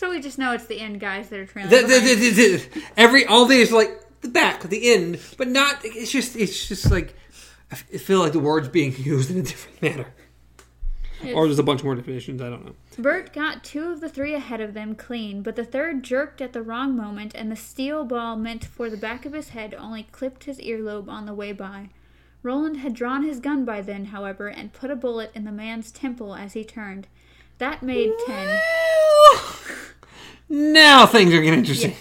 So we just know it's the end guys that are trailing. The- the- the- the- the- every all these like the back, the end, but not. It's just it's just like I feel like the words being used in a different manner, or there's a bunch more definitions. I don't know. Bert got two of the three ahead of them clean, but the third jerked at the wrong moment, and the steel ball meant for the back of his head only clipped his earlobe on the way by. Roland had drawn his gun by then, however, and put a bullet in the man's temple as he turned. That made ten. Now things are getting interesting.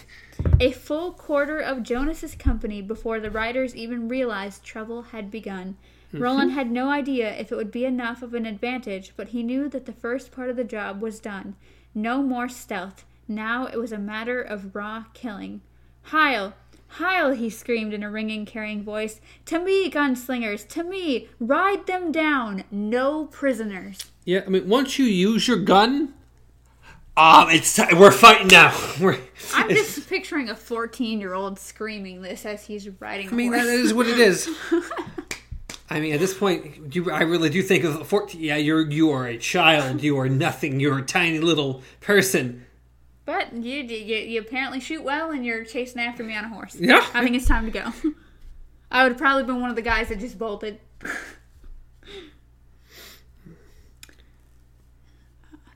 A full quarter of Jonas's company before the riders even realized trouble had begun. Mm-hmm. Roland had no idea if it would be enough of an advantage, but he knew that the first part of the job was done. No more stealth. Now it was a matter of raw killing. Hile! Hile! he screamed in a ringing, carrying voice. To me, gunslingers! To me! Ride them down! No prisoners! Yeah, I mean, once you use your gun, um, it's we're fighting now. We're, I'm just picturing a 14 year old screaming this as he's riding I mean, horse. that is what it is. I mean, at this point, you, I really do think of fourteen. Yeah, you're you are a child. You are nothing. You're a tiny little person. But you, you you apparently shoot well, and you're chasing after me on a horse. Yeah. I think it's time to go. I would have probably been one of the guys that just bolted.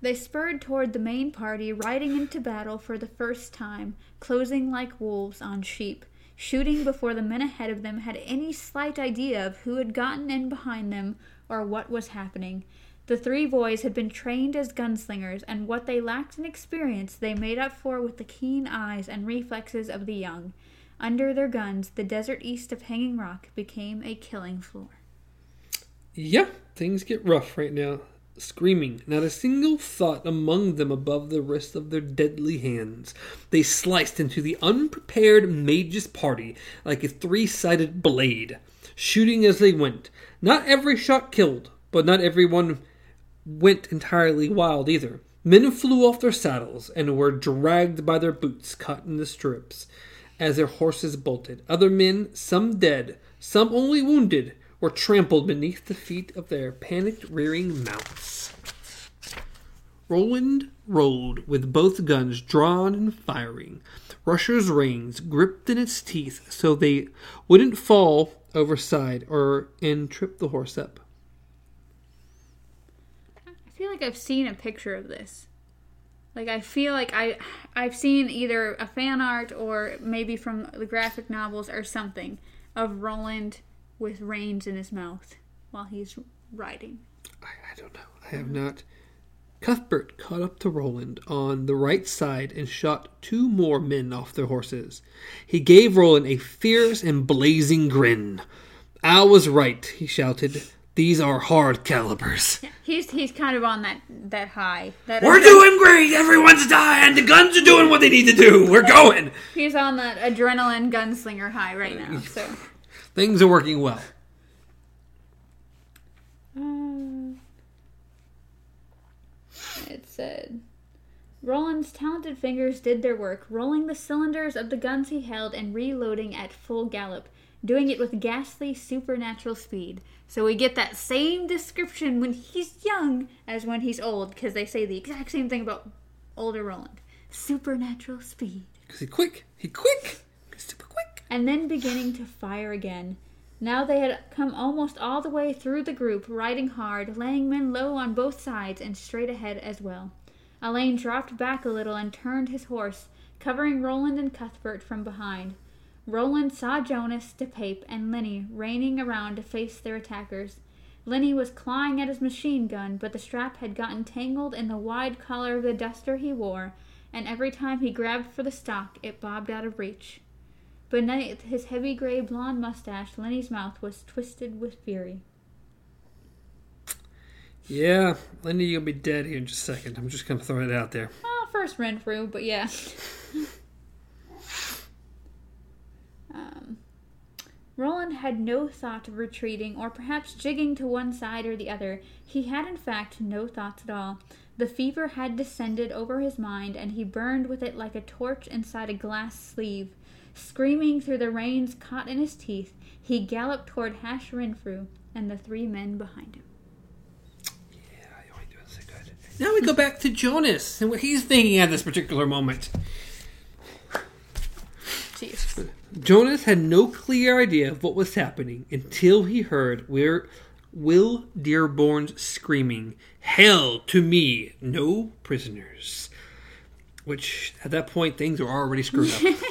They spurred toward the main party, riding into battle for the first time, closing like wolves on sheep, shooting before the men ahead of them had any slight idea of who had gotten in behind them or what was happening. The three boys had been trained as gunslingers, and what they lacked in experience they made up for with the keen eyes and reflexes of the young. Under their guns, the desert east of Hanging Rock became a killing floor. Yeah, things get rough right now. Screaming, not a single thought among them above the wrist of their deadly hands. They sliced into the unprepared Mejis party like a three sided blade, shooting as they went. Not every shot killed, but not everyone went entirely wild either. Men flew off their saddles and were dragged by their boots caught in the stirrups as their horses bolted. Other men, some dead, some only wounded, were trampled beneath the feet of their panicked rearing mounts. Roland rode with both guns drawn and firing, Rusher's reins gripped in its teeth so they wouldn't fall overside or and trip the horse up. I feel like I've seen a picture of this. Like I feel like I I've seen either a fan art or maybe from the graphic novels or something of Roland with reins in his mouth while he's riding. I, I don't know. I have not. Cuthbert caught up to Roland on the right side and shot two more men off their horses. He gave Roland a fierce and blazing grin. I was right, he shouted. These are hard calibers. He's he's kind of on that that high. That We're doing great. Everyone's dying. The guns are doing what they need to do. We're going. He's on that adrenaline gunslinger high right now. So Things are working well. Uh, it said Roland's talented fingers did their work, rolling the cylinders of the guns he held and reloading at full gallop, doing it with ghastly supernatural speed. So we get that same description when he's young as when he's old, because they say the exact same thing about older Roland. Supernatural speed. Because he quick. He quick. He's super quick. And then beginning to fire again. Now they had come almost all the way through the group, riding hard, laying men low on both sides and straight ahead as well. Alain dropped back a little and turned his horse, covering Roland and Cuthbert from behind. Roland saw Jonas, DePape, and Lengyll reining around to face their attackers. Lengyll was clawing at his machine gun, but the strap had gotten tangled in the wide collar of the duster he wore, and every time he grabbed for the stock, it bobbed out of reach. Beneath his heavy gray blonde mustache, Lengyll's mouth was twisted with fury. Yeah, Lenny, you'll be dead here in just a second. I'm just going to throw it out there. Well, first Renfrew, but yeah. um, Roland had no thought of retreating or perhaps jigging to one side or the other. He had, in fact, no thoughts at all. The fever had descended over his mind, and he burned with it like a torch inside a glass sleeve. Screaming through the reins caught in his teeth, he galloped toward Hash Renfrew and the three men behind him. Yeah, you ain't doing so good. Now we go back to Jonas and what he's thinking at this particular moment. Jeez. Jonas had no clear idea of what was happening until he heard where Will Dearborn's screaming, Hile to me, no prisoners. Which, at that point, things were already screwed up.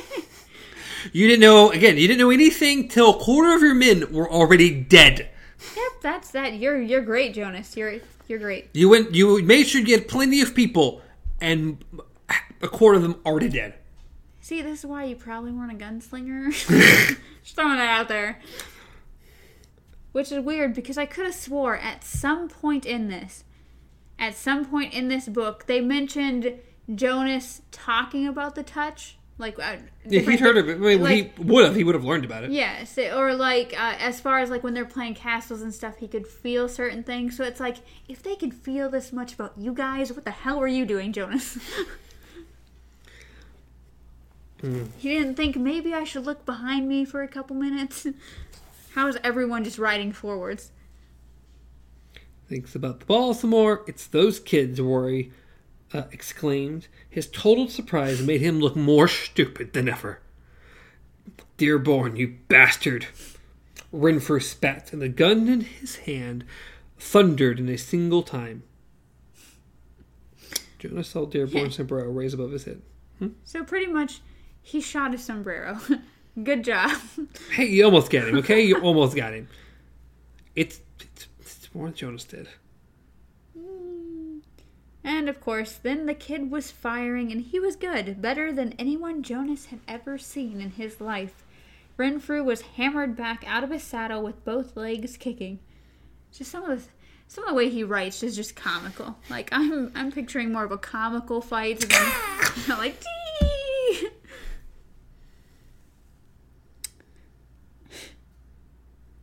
you didn't know, again, you didn't know anything till a quarter of your men were already dead. Yep, that's that. You're you're great, Jonas. You're you're great. You went, you made sure you had plenty of people, and a quarter of them already dead. See, this is why you probably weren't a gunslinger. Just throwing that out there. Which is weird because I could have swore at some point in this, at some point in this book, they mentioned Jonas talking about the touch. Like, uh, Yeah, he'd heard of it. I mean, like- he would have. He would have learned about it. Yes, or like uh, as far as like when they're playing castles and stuff, he could feel certain things. So it's like if they could feel this much about you guys, what the hell were you doing, Jonas? He didn't think maybe I should look behind me for a couple minutes. How is everyone just riding forwards? Thinks about the ball some more. It's those kids, Rory uh, exclaimed. His total surprise made him look more stupid than ever. Dearborn, you bastard! Renfrew spat, and the gun in his hand thundered in a single time. Jonas saw Dearborn's sombrero raise above his head. So pretty much, he shot his sombrero. Good job. Hey, you almost got him, okay? You almost got him. It's, it's, it's more than Jonas did. And of course, then the kid was firing, and he was good, better than anyone Jonas had ever seen in his life. Renfrew was hammered back out of his saddle with both legs kicking. Just some of the some of the way he writes is just comical. Like I'm I'm picturing more of a comical fight than like Tee!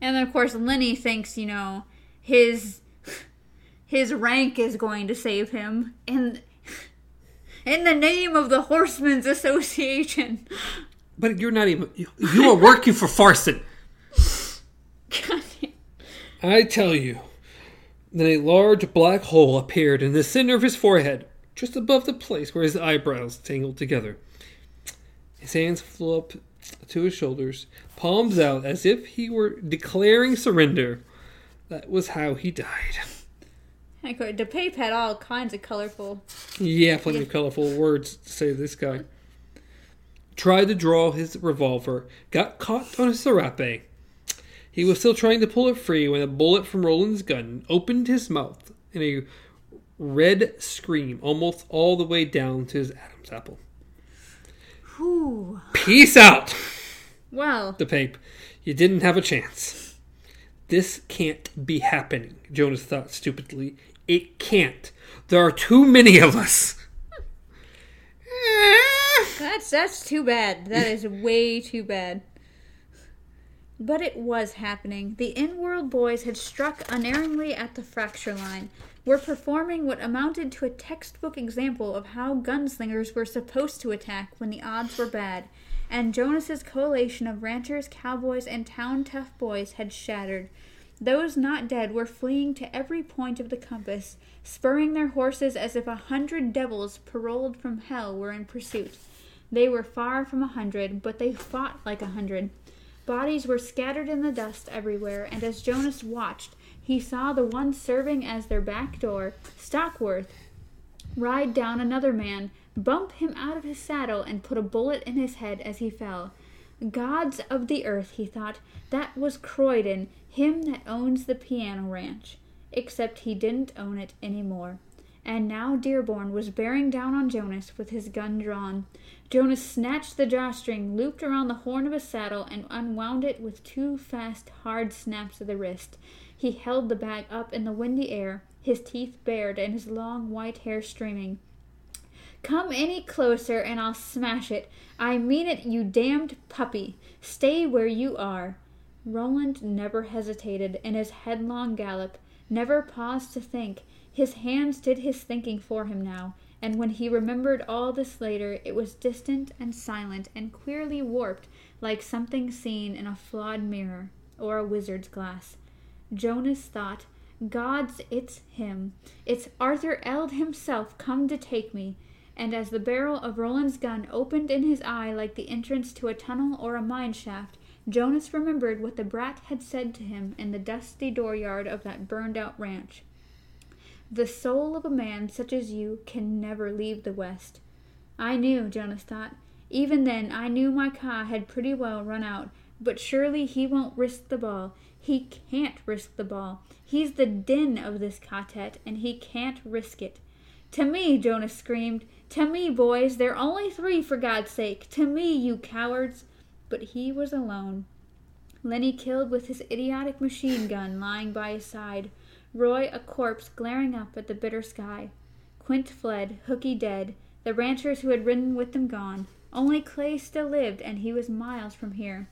And then of course Lengyll thinks, you know, his his rank is going to save him in in the name of the Horsemen's Association. But you're not even. You, are working for Farson. I tell you. Then a large black hole appeared in the center of his forehead, just above the place where his eyebrows tangled together. His hands flew up to his shoulders, palms out as if he were declaring surrender. That was how he died. Heck, DePape had all kinds of colorful. Yeah, plenty of colorful words to say to this guy. Tried to draw his revolver, got caught on his serape. He was still trying to pull it free when a bullet from Roland's gun opened his mouth in a red scream almost all the way down to his Adam's apple. Whew. Peace out, Well, DePape. You didn't have a chance. This can't be happening, Jonas thought stupidly. It can't. There are too many of us. that's that's too bad. That is way too bad. But it was happening. The in-world boys had struck unerringly at the fracture line, were performing what amounted to a textbook example of how gunslingers were supposed to attack when the odds were bad, and Jonas's coalition of ranchers, cowboys, and town tough boys had shattered. Those not dead were fleeing to every point of the compass, spurring their horses as if a hundred devils paroled from hell were in pursuit. They were far from a hundred, but they fought like a hundred. Bodies were scattered in the dust everywhere, and as Jonas watched, he saw the one serving as their back door, Stockworth, ride down another man, bump him out of his saddle, and put a bullet in his head as he fell. Gods of the earth, he thought, that was Croydon, him that owns the piano ranch. Except he didn't own it any more. And now Dearborn was bearing down on Jonas with his gun drawn. Jonas snatched the drawstring, looped around the horn of his saddle, and unwound it with two fast, hard snaps of the wrist. He held the bag up in the windy air, his teeth bared and his long white hair streaming. Come any closer and I'll smash it. I mean it, you damned puppy. Stay where you are. Roland never hesitated in his headlong gallop, never paused to think. His hands did his thinking for him now, and when he remembered all this later, it was distant and silent and queerly warped, like something seen in a flawed mirror or a wizard's glass. Jonas thought, Gods, it's him. It's Arthur Eld himself come to take me. And as the barrel of Roland's gun opened in his eye like the entrance to a tunnel or a mine shaft, Jonas remembered what the brat had said to him in the dusty dooryard of that burned out ranch. The soul of a man such as you can never leave the West. I knew, Jonas thought. Even then, I knew my ka had pretty well run out, but surely he won't risk the ball. He can't risk the ball. He's the dinh of this quartet, and he can't risk it. To me, Jonas screamed. To me, boys. They're only three, for God's sake. To me, you cowards. But he was alone. Lengyll killed with his idiotic machine gun lying by his side. Roy a corpse glaring up at the bitter sky. Quint fled, Hookey dead, the ranchers who had ridden with them gone. Only Clay still lived, and he was miles from here.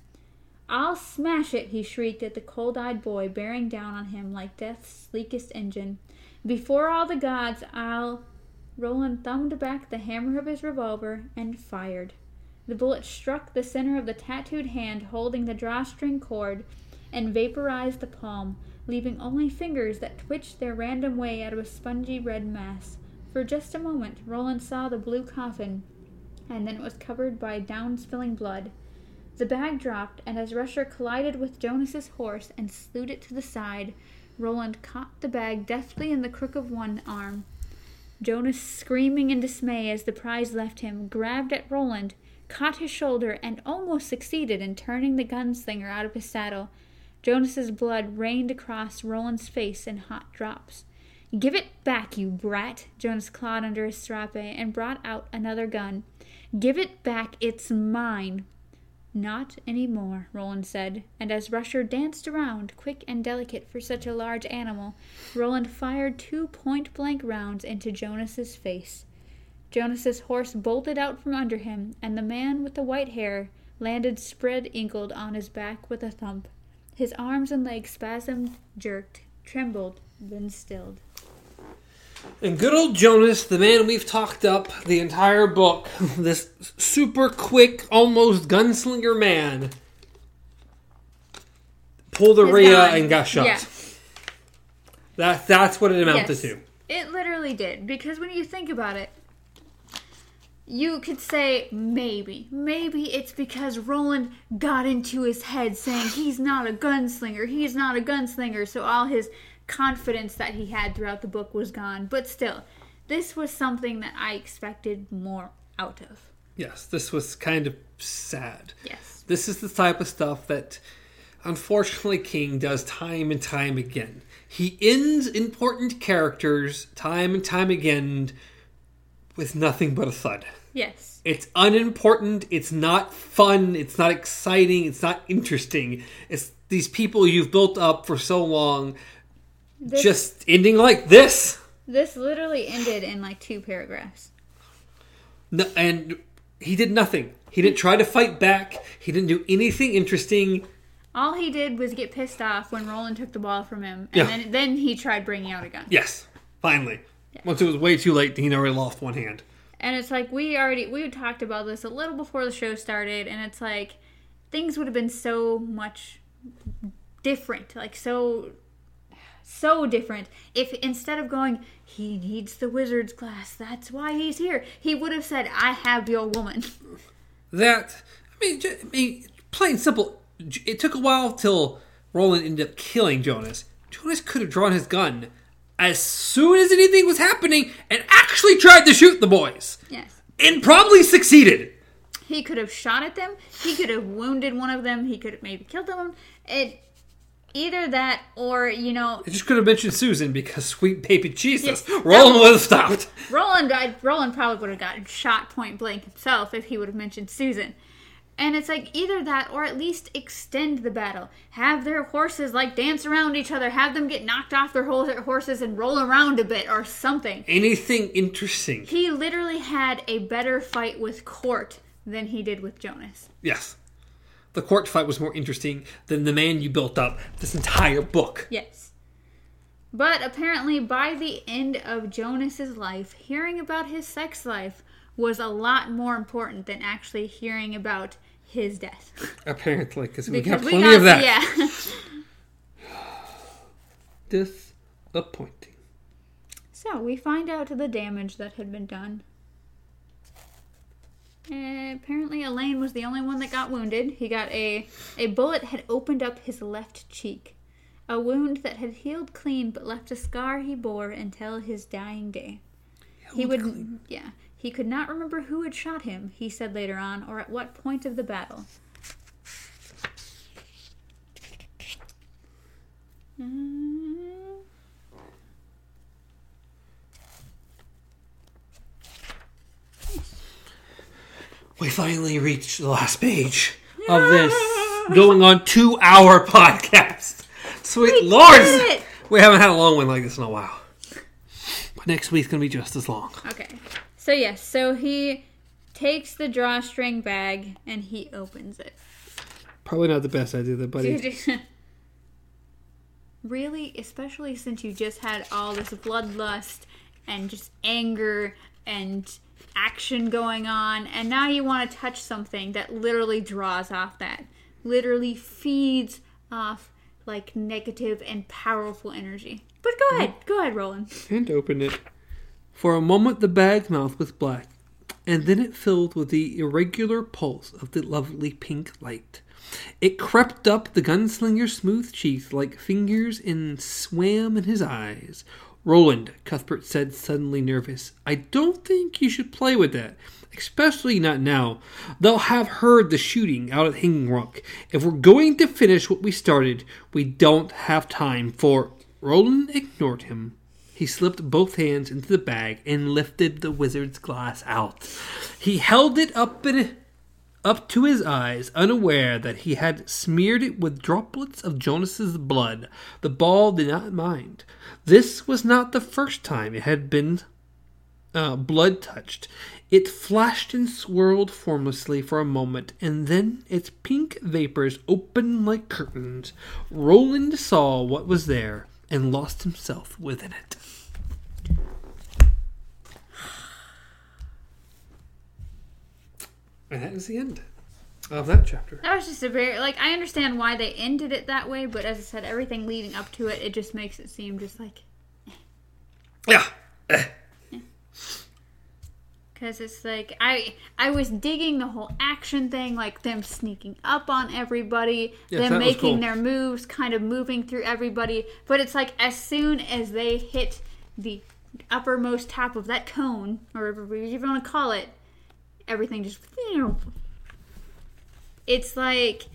I'll smash it, he shrieked at the cold eyed boy bearing down on him like death's sleekest engine. Before all the gods, I'll. Roland thumbed back the hammer of his revolver and fired. The bullet struck the center of the tattooed hand holding the drawstring cord and vaporized the palm, leaving only fingers that twitched their random way out of a spongy red mass. For just a moment, Roland saw the blue coffin, and then it was covered by down spilling blood. The bag dropped, and as Rusher collided with Jonas's horse and slewed it to the side, Roland caught the bag deftly in the crook of one arm. Jonas, screaming in dismay as the prize left him, grabbed at Roland, caught his shoulder, and almost succeeded in turning the gunslinger out of his saddle. Jonas's blood rained across Roland's face in hot drops. Give it back, you brat! Jonas clawed under his serape and brought out another gun. Give it back, it's mine. Not any more, Roland said, and as Rusher danced around, quick and delicate for such a large animal, Roland fired two point blank rounds into Jonas's face. Jonas's horse bolted out from under him, and the man with the white hair landed spread eagled on his back with a thump. His arms and legs spasmed, jerked, trembled, then stilled. And good old Jonas, the man we've talked up the entire book, this super quick, almost gunslinger man, pulled a His Rhea gun. and got shot. Yeah. That, that's what it amounted Yes. to. It literally did. Because when you think about it, you could say maybe. Maybe it's because Roland got into his head saying he's not a gunslinger, he's not a gunslinger, so all his confidence that he had throughout the book was gone. But still, this was something that I expected more out of. Yes, this was kind of sad. Yes. This is the type of stuff that unfortunately King does time and time again. He ends important characters time and time again with nothing but a thud. Yes. It's unimportant, it's not fun, it's not exciting, it's not interesting. It's these people you've built up for so long This, just ending like this. this literally ended in like two paragraphs. No, and he did nothing. He didn't try to fight back. He didn't do anything interesting. All he did was get pissed off when Roland took the ball from him, and Yeah. then then he tried bringing out a gun. Yes, finally. Once it was way too late, he already lost one hand. And it's like we already we had talked about this a little before the show started, and it's like things would have been so much different, like so so different if instead of going he needs the wizard's glass that's why he's here he would have said i have your woman That I mean, j- I mean, plain simple. It took a while till Roland ended up killing Jonas. Jonas could have drawn his gun as soon as anything was happening and actually tried to shoot the boys, yes and probably succeeded. he could have shot at them he could have wounded one of them he could have maybe killed them it either that or you know I just could have mentioned Susan because sweet baby Jesus, Yes. Roland would have stopped. Roland, I, Roland probably would have gotten shot point blank himself if he would have mentioned Susan. And it's like either that or at least extend the battle. Have their horses like dance around each other. Have them get knocked off their horses and roll around a bit or something. Anything interesting? He literally had a better fight with Cort than he did with Jonas. Yes. The Cort fight was more interesting than the man you built up this entire book. Yes. But apparently, by the end of Jonas's life, hearing about his sex life was a lot more important than actually hearing about his death. Apparently, because we got plenty of that. Yeah. Disappointing. so we find out the damage that had been done. Uh, apparently, Alain was the only one that got wounded. He got a a bullet had opened up his left cheek, a wound that had healed clean but left a scar he bore until his dying day. he would, yeah, he could not remember who had shot him. He said later on, or at what point of the battle. Uh, We finally reached the last page of this going on two hour podcast. Sweet We lords! did it! We haven't had a long one like this in a while. But next week's gonna be just as long. Okay. So yes, so he takes the drawstring bag and he opens it. Probably not the best idea there, buddy. really, especially since you just had all this bloodlust and just anger and action going on, and now you want to touch something that literally draws off that, literally feeds off like negative and powerful energy. But go ahead, go ahead, Roland. and opened it. For a moment, the bag's mouth was black, and then it filled with the irregular pulse of the lovely pink light. It crept up the gunslinger's smooth cheeks like fingers and swam in his eyes. Roland, Cuthbert said, suddenly nervous, I don't think you should play with that, especially not now. They'll have heard the shooting out at Hanging Rock. If we're going to finish what we started, we don't have time for. Roland ignored him. He slipped both hands into the bag and lifted the wizard's glass out. He held it up in, up to his eyes, unaware that he had smeared it with droplets of Jonas's blood. The ball did not mind. This was not the first time it had been uh, blood touched. It flashed and swirled formlessly for a moment, and then its pink vapors opened like curtains. Roland saw what was there and lost himself within it. And that is the end of that chapter. That was just a very like I understand why they ended it that way, but as I said, everything leading up to it, it just makes it seem just like eh. Yeah. Eh. because it's like I I was digging the whole action thing, like them sneaking up on everybody, Yes, them making cool. their moves, kind of moving through everybody. But it's like as soon as they hit the uppermost top of that cone, or whatever you want to call it, everything just. It's like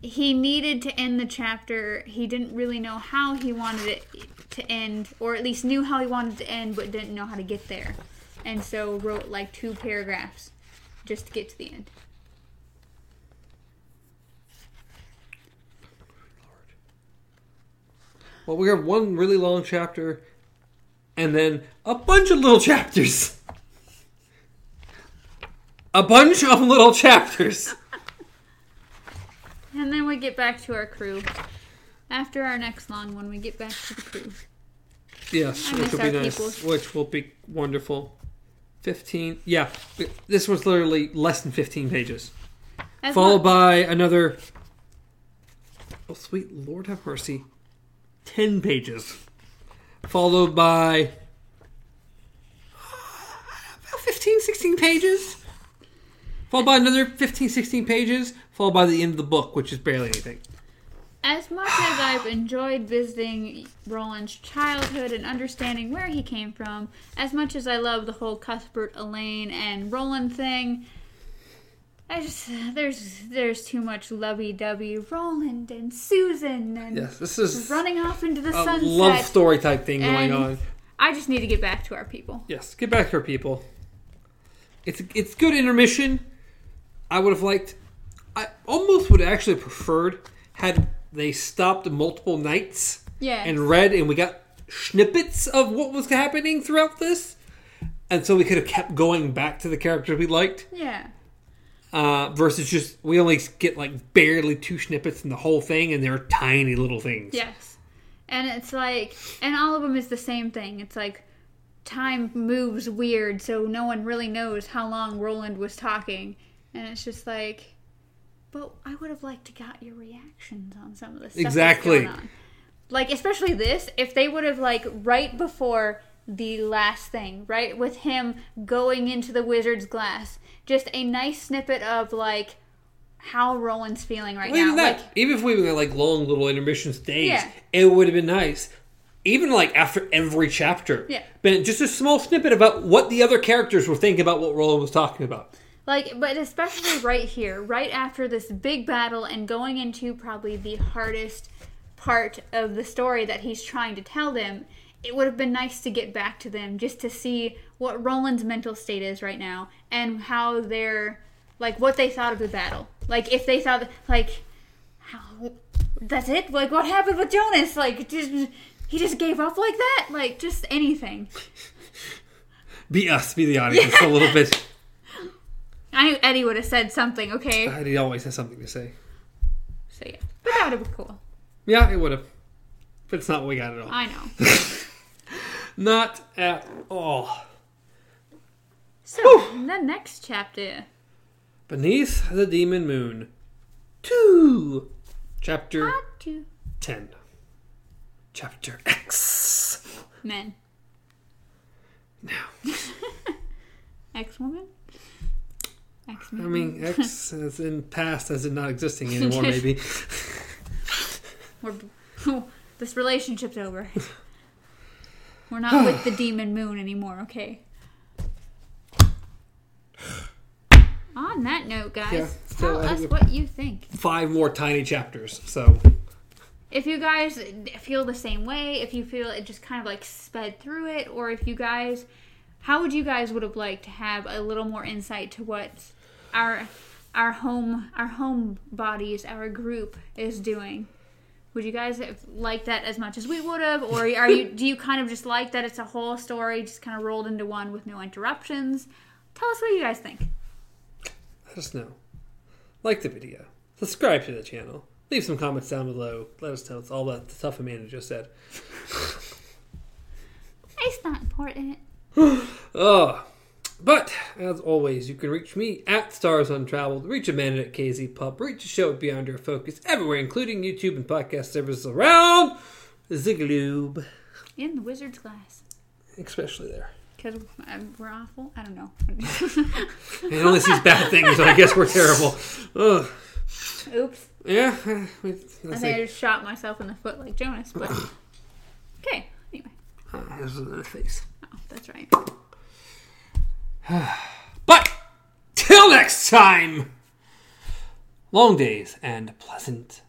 he needed to end the chapter. He didn't really know how he wanted it to end, or at least knew how he wanted to end, but didn't know how to get there. And so wrote like two paragraphs just to get to the end. Well, we have one really long chapter and then a bunch of little chapters. A bunch of little chapters. And then we get back to our crew. After our next long one, we get back to the crew. Yes, I which will be nice. people. Which will be wonderful. 15. Yeah, this was literally less than 15 pages. As Followed well- by another. Oh, sweet Lord have mercy. 10 pages. Followed by. About 15, 16 pages. Followed by another 15, 16 pages. Followed by the end of the book, which is barely anything. As much as I've enjoyed visiting Roland's childhood and understanding where he came from, as much as I love the whole Cuthbert, Alain, and Roland thing, I just there's there's too much lovey-dovey Roland and Susan and Yes, this is running off into the a sunset. love story type thing going on. I just need to get back to our people. Yes, get back to our people. It's it's good intermission. I would have liked. I almost would have actually preferred had they stopped multiple nights Yeah. and read, and we got snippets of what was happening throughout this, and so we could have kept going back to the characters we liked. yeah. Uh, versus just we only get like barely two snippets in the whole thing, and they're tiny little things. Yes. And it's like, and all of them is the same thing. It's like time moves weird, so no one really knows how long Roland was talking. And it's just like, but I would have liked to got your reactions on some of the stuff Exactly. that's going on. Like, especially this, if they would have, like, right before the last thing, right, with him going into the wizard's glass, just a nice snippet of, like, how Roland's feeling right Well, now. even that, Like, even if we were like long little intermission stays, Yeah. it would have been nice. Even like after every chapter, Yeah. been just a small snippet about what the other characters were thinking about what Roland was talking about. Like, but especially right here, right after this big battle and going into probably the hardest part of the story that he's trying to tell them, it would have been nice to get back to them just to see what Roland's mental state is right now and how they're, like, what they thought of the battle. Like, if they thought, like, how, that's it? Like, what happened with Jonas? Like, just, he just gave up like that? Like, just anything. Be us, be the audience a little bit. I knew Eddie would have said something, okay? Eddie always has something to say. So, yeah. But that would have been cool. Yeah, it would have, but it's not what we got at all. I know. Not at all. So, Whew. the next chapter. Beneath the Demon Moon, two, chapter Part two. ten, chapter X. Men. Now, X woman? I mean, X as in past as in not existing anymore, maybe. We're, this relationship's over. We're not with the demon moon anymore, okay? On that note, guys, Yeah, tell so I us what you think. Five more tiny chapters, so if you guys feel the same way, if you feel it just kind of like sped through it, or if you guys, how would you guys would have liked to have a little more insight to what our our home our home bodies our group is doing? Would you guys have like that as much as we would have, or are you do you kind of just like that it's a whole story just kind of rolled into one with no interruptions? Tell us what you guys think. Let us know. Like the video. Subscribe to the channel. Leave some comments down below. Let us know It's all that stuff Amanda just said. It's not important. Oh, but as always, you can reach me at Stars Untraveled, reach Amanda at KZ Pub, reach the show at Beyond Your Focus everywhere, including YouTube and podcast services around the In the wizard's glass. especially there. Because we're awful? I don't know. It only sees bad things, so I guess we're terrible. Ugh. Oops. Yeah, we- I think I just shot myself in the foot like Jonas, but. Okay, anyway. Uh, Here's the face. Oh, that's right. But till next time, long days and pleasant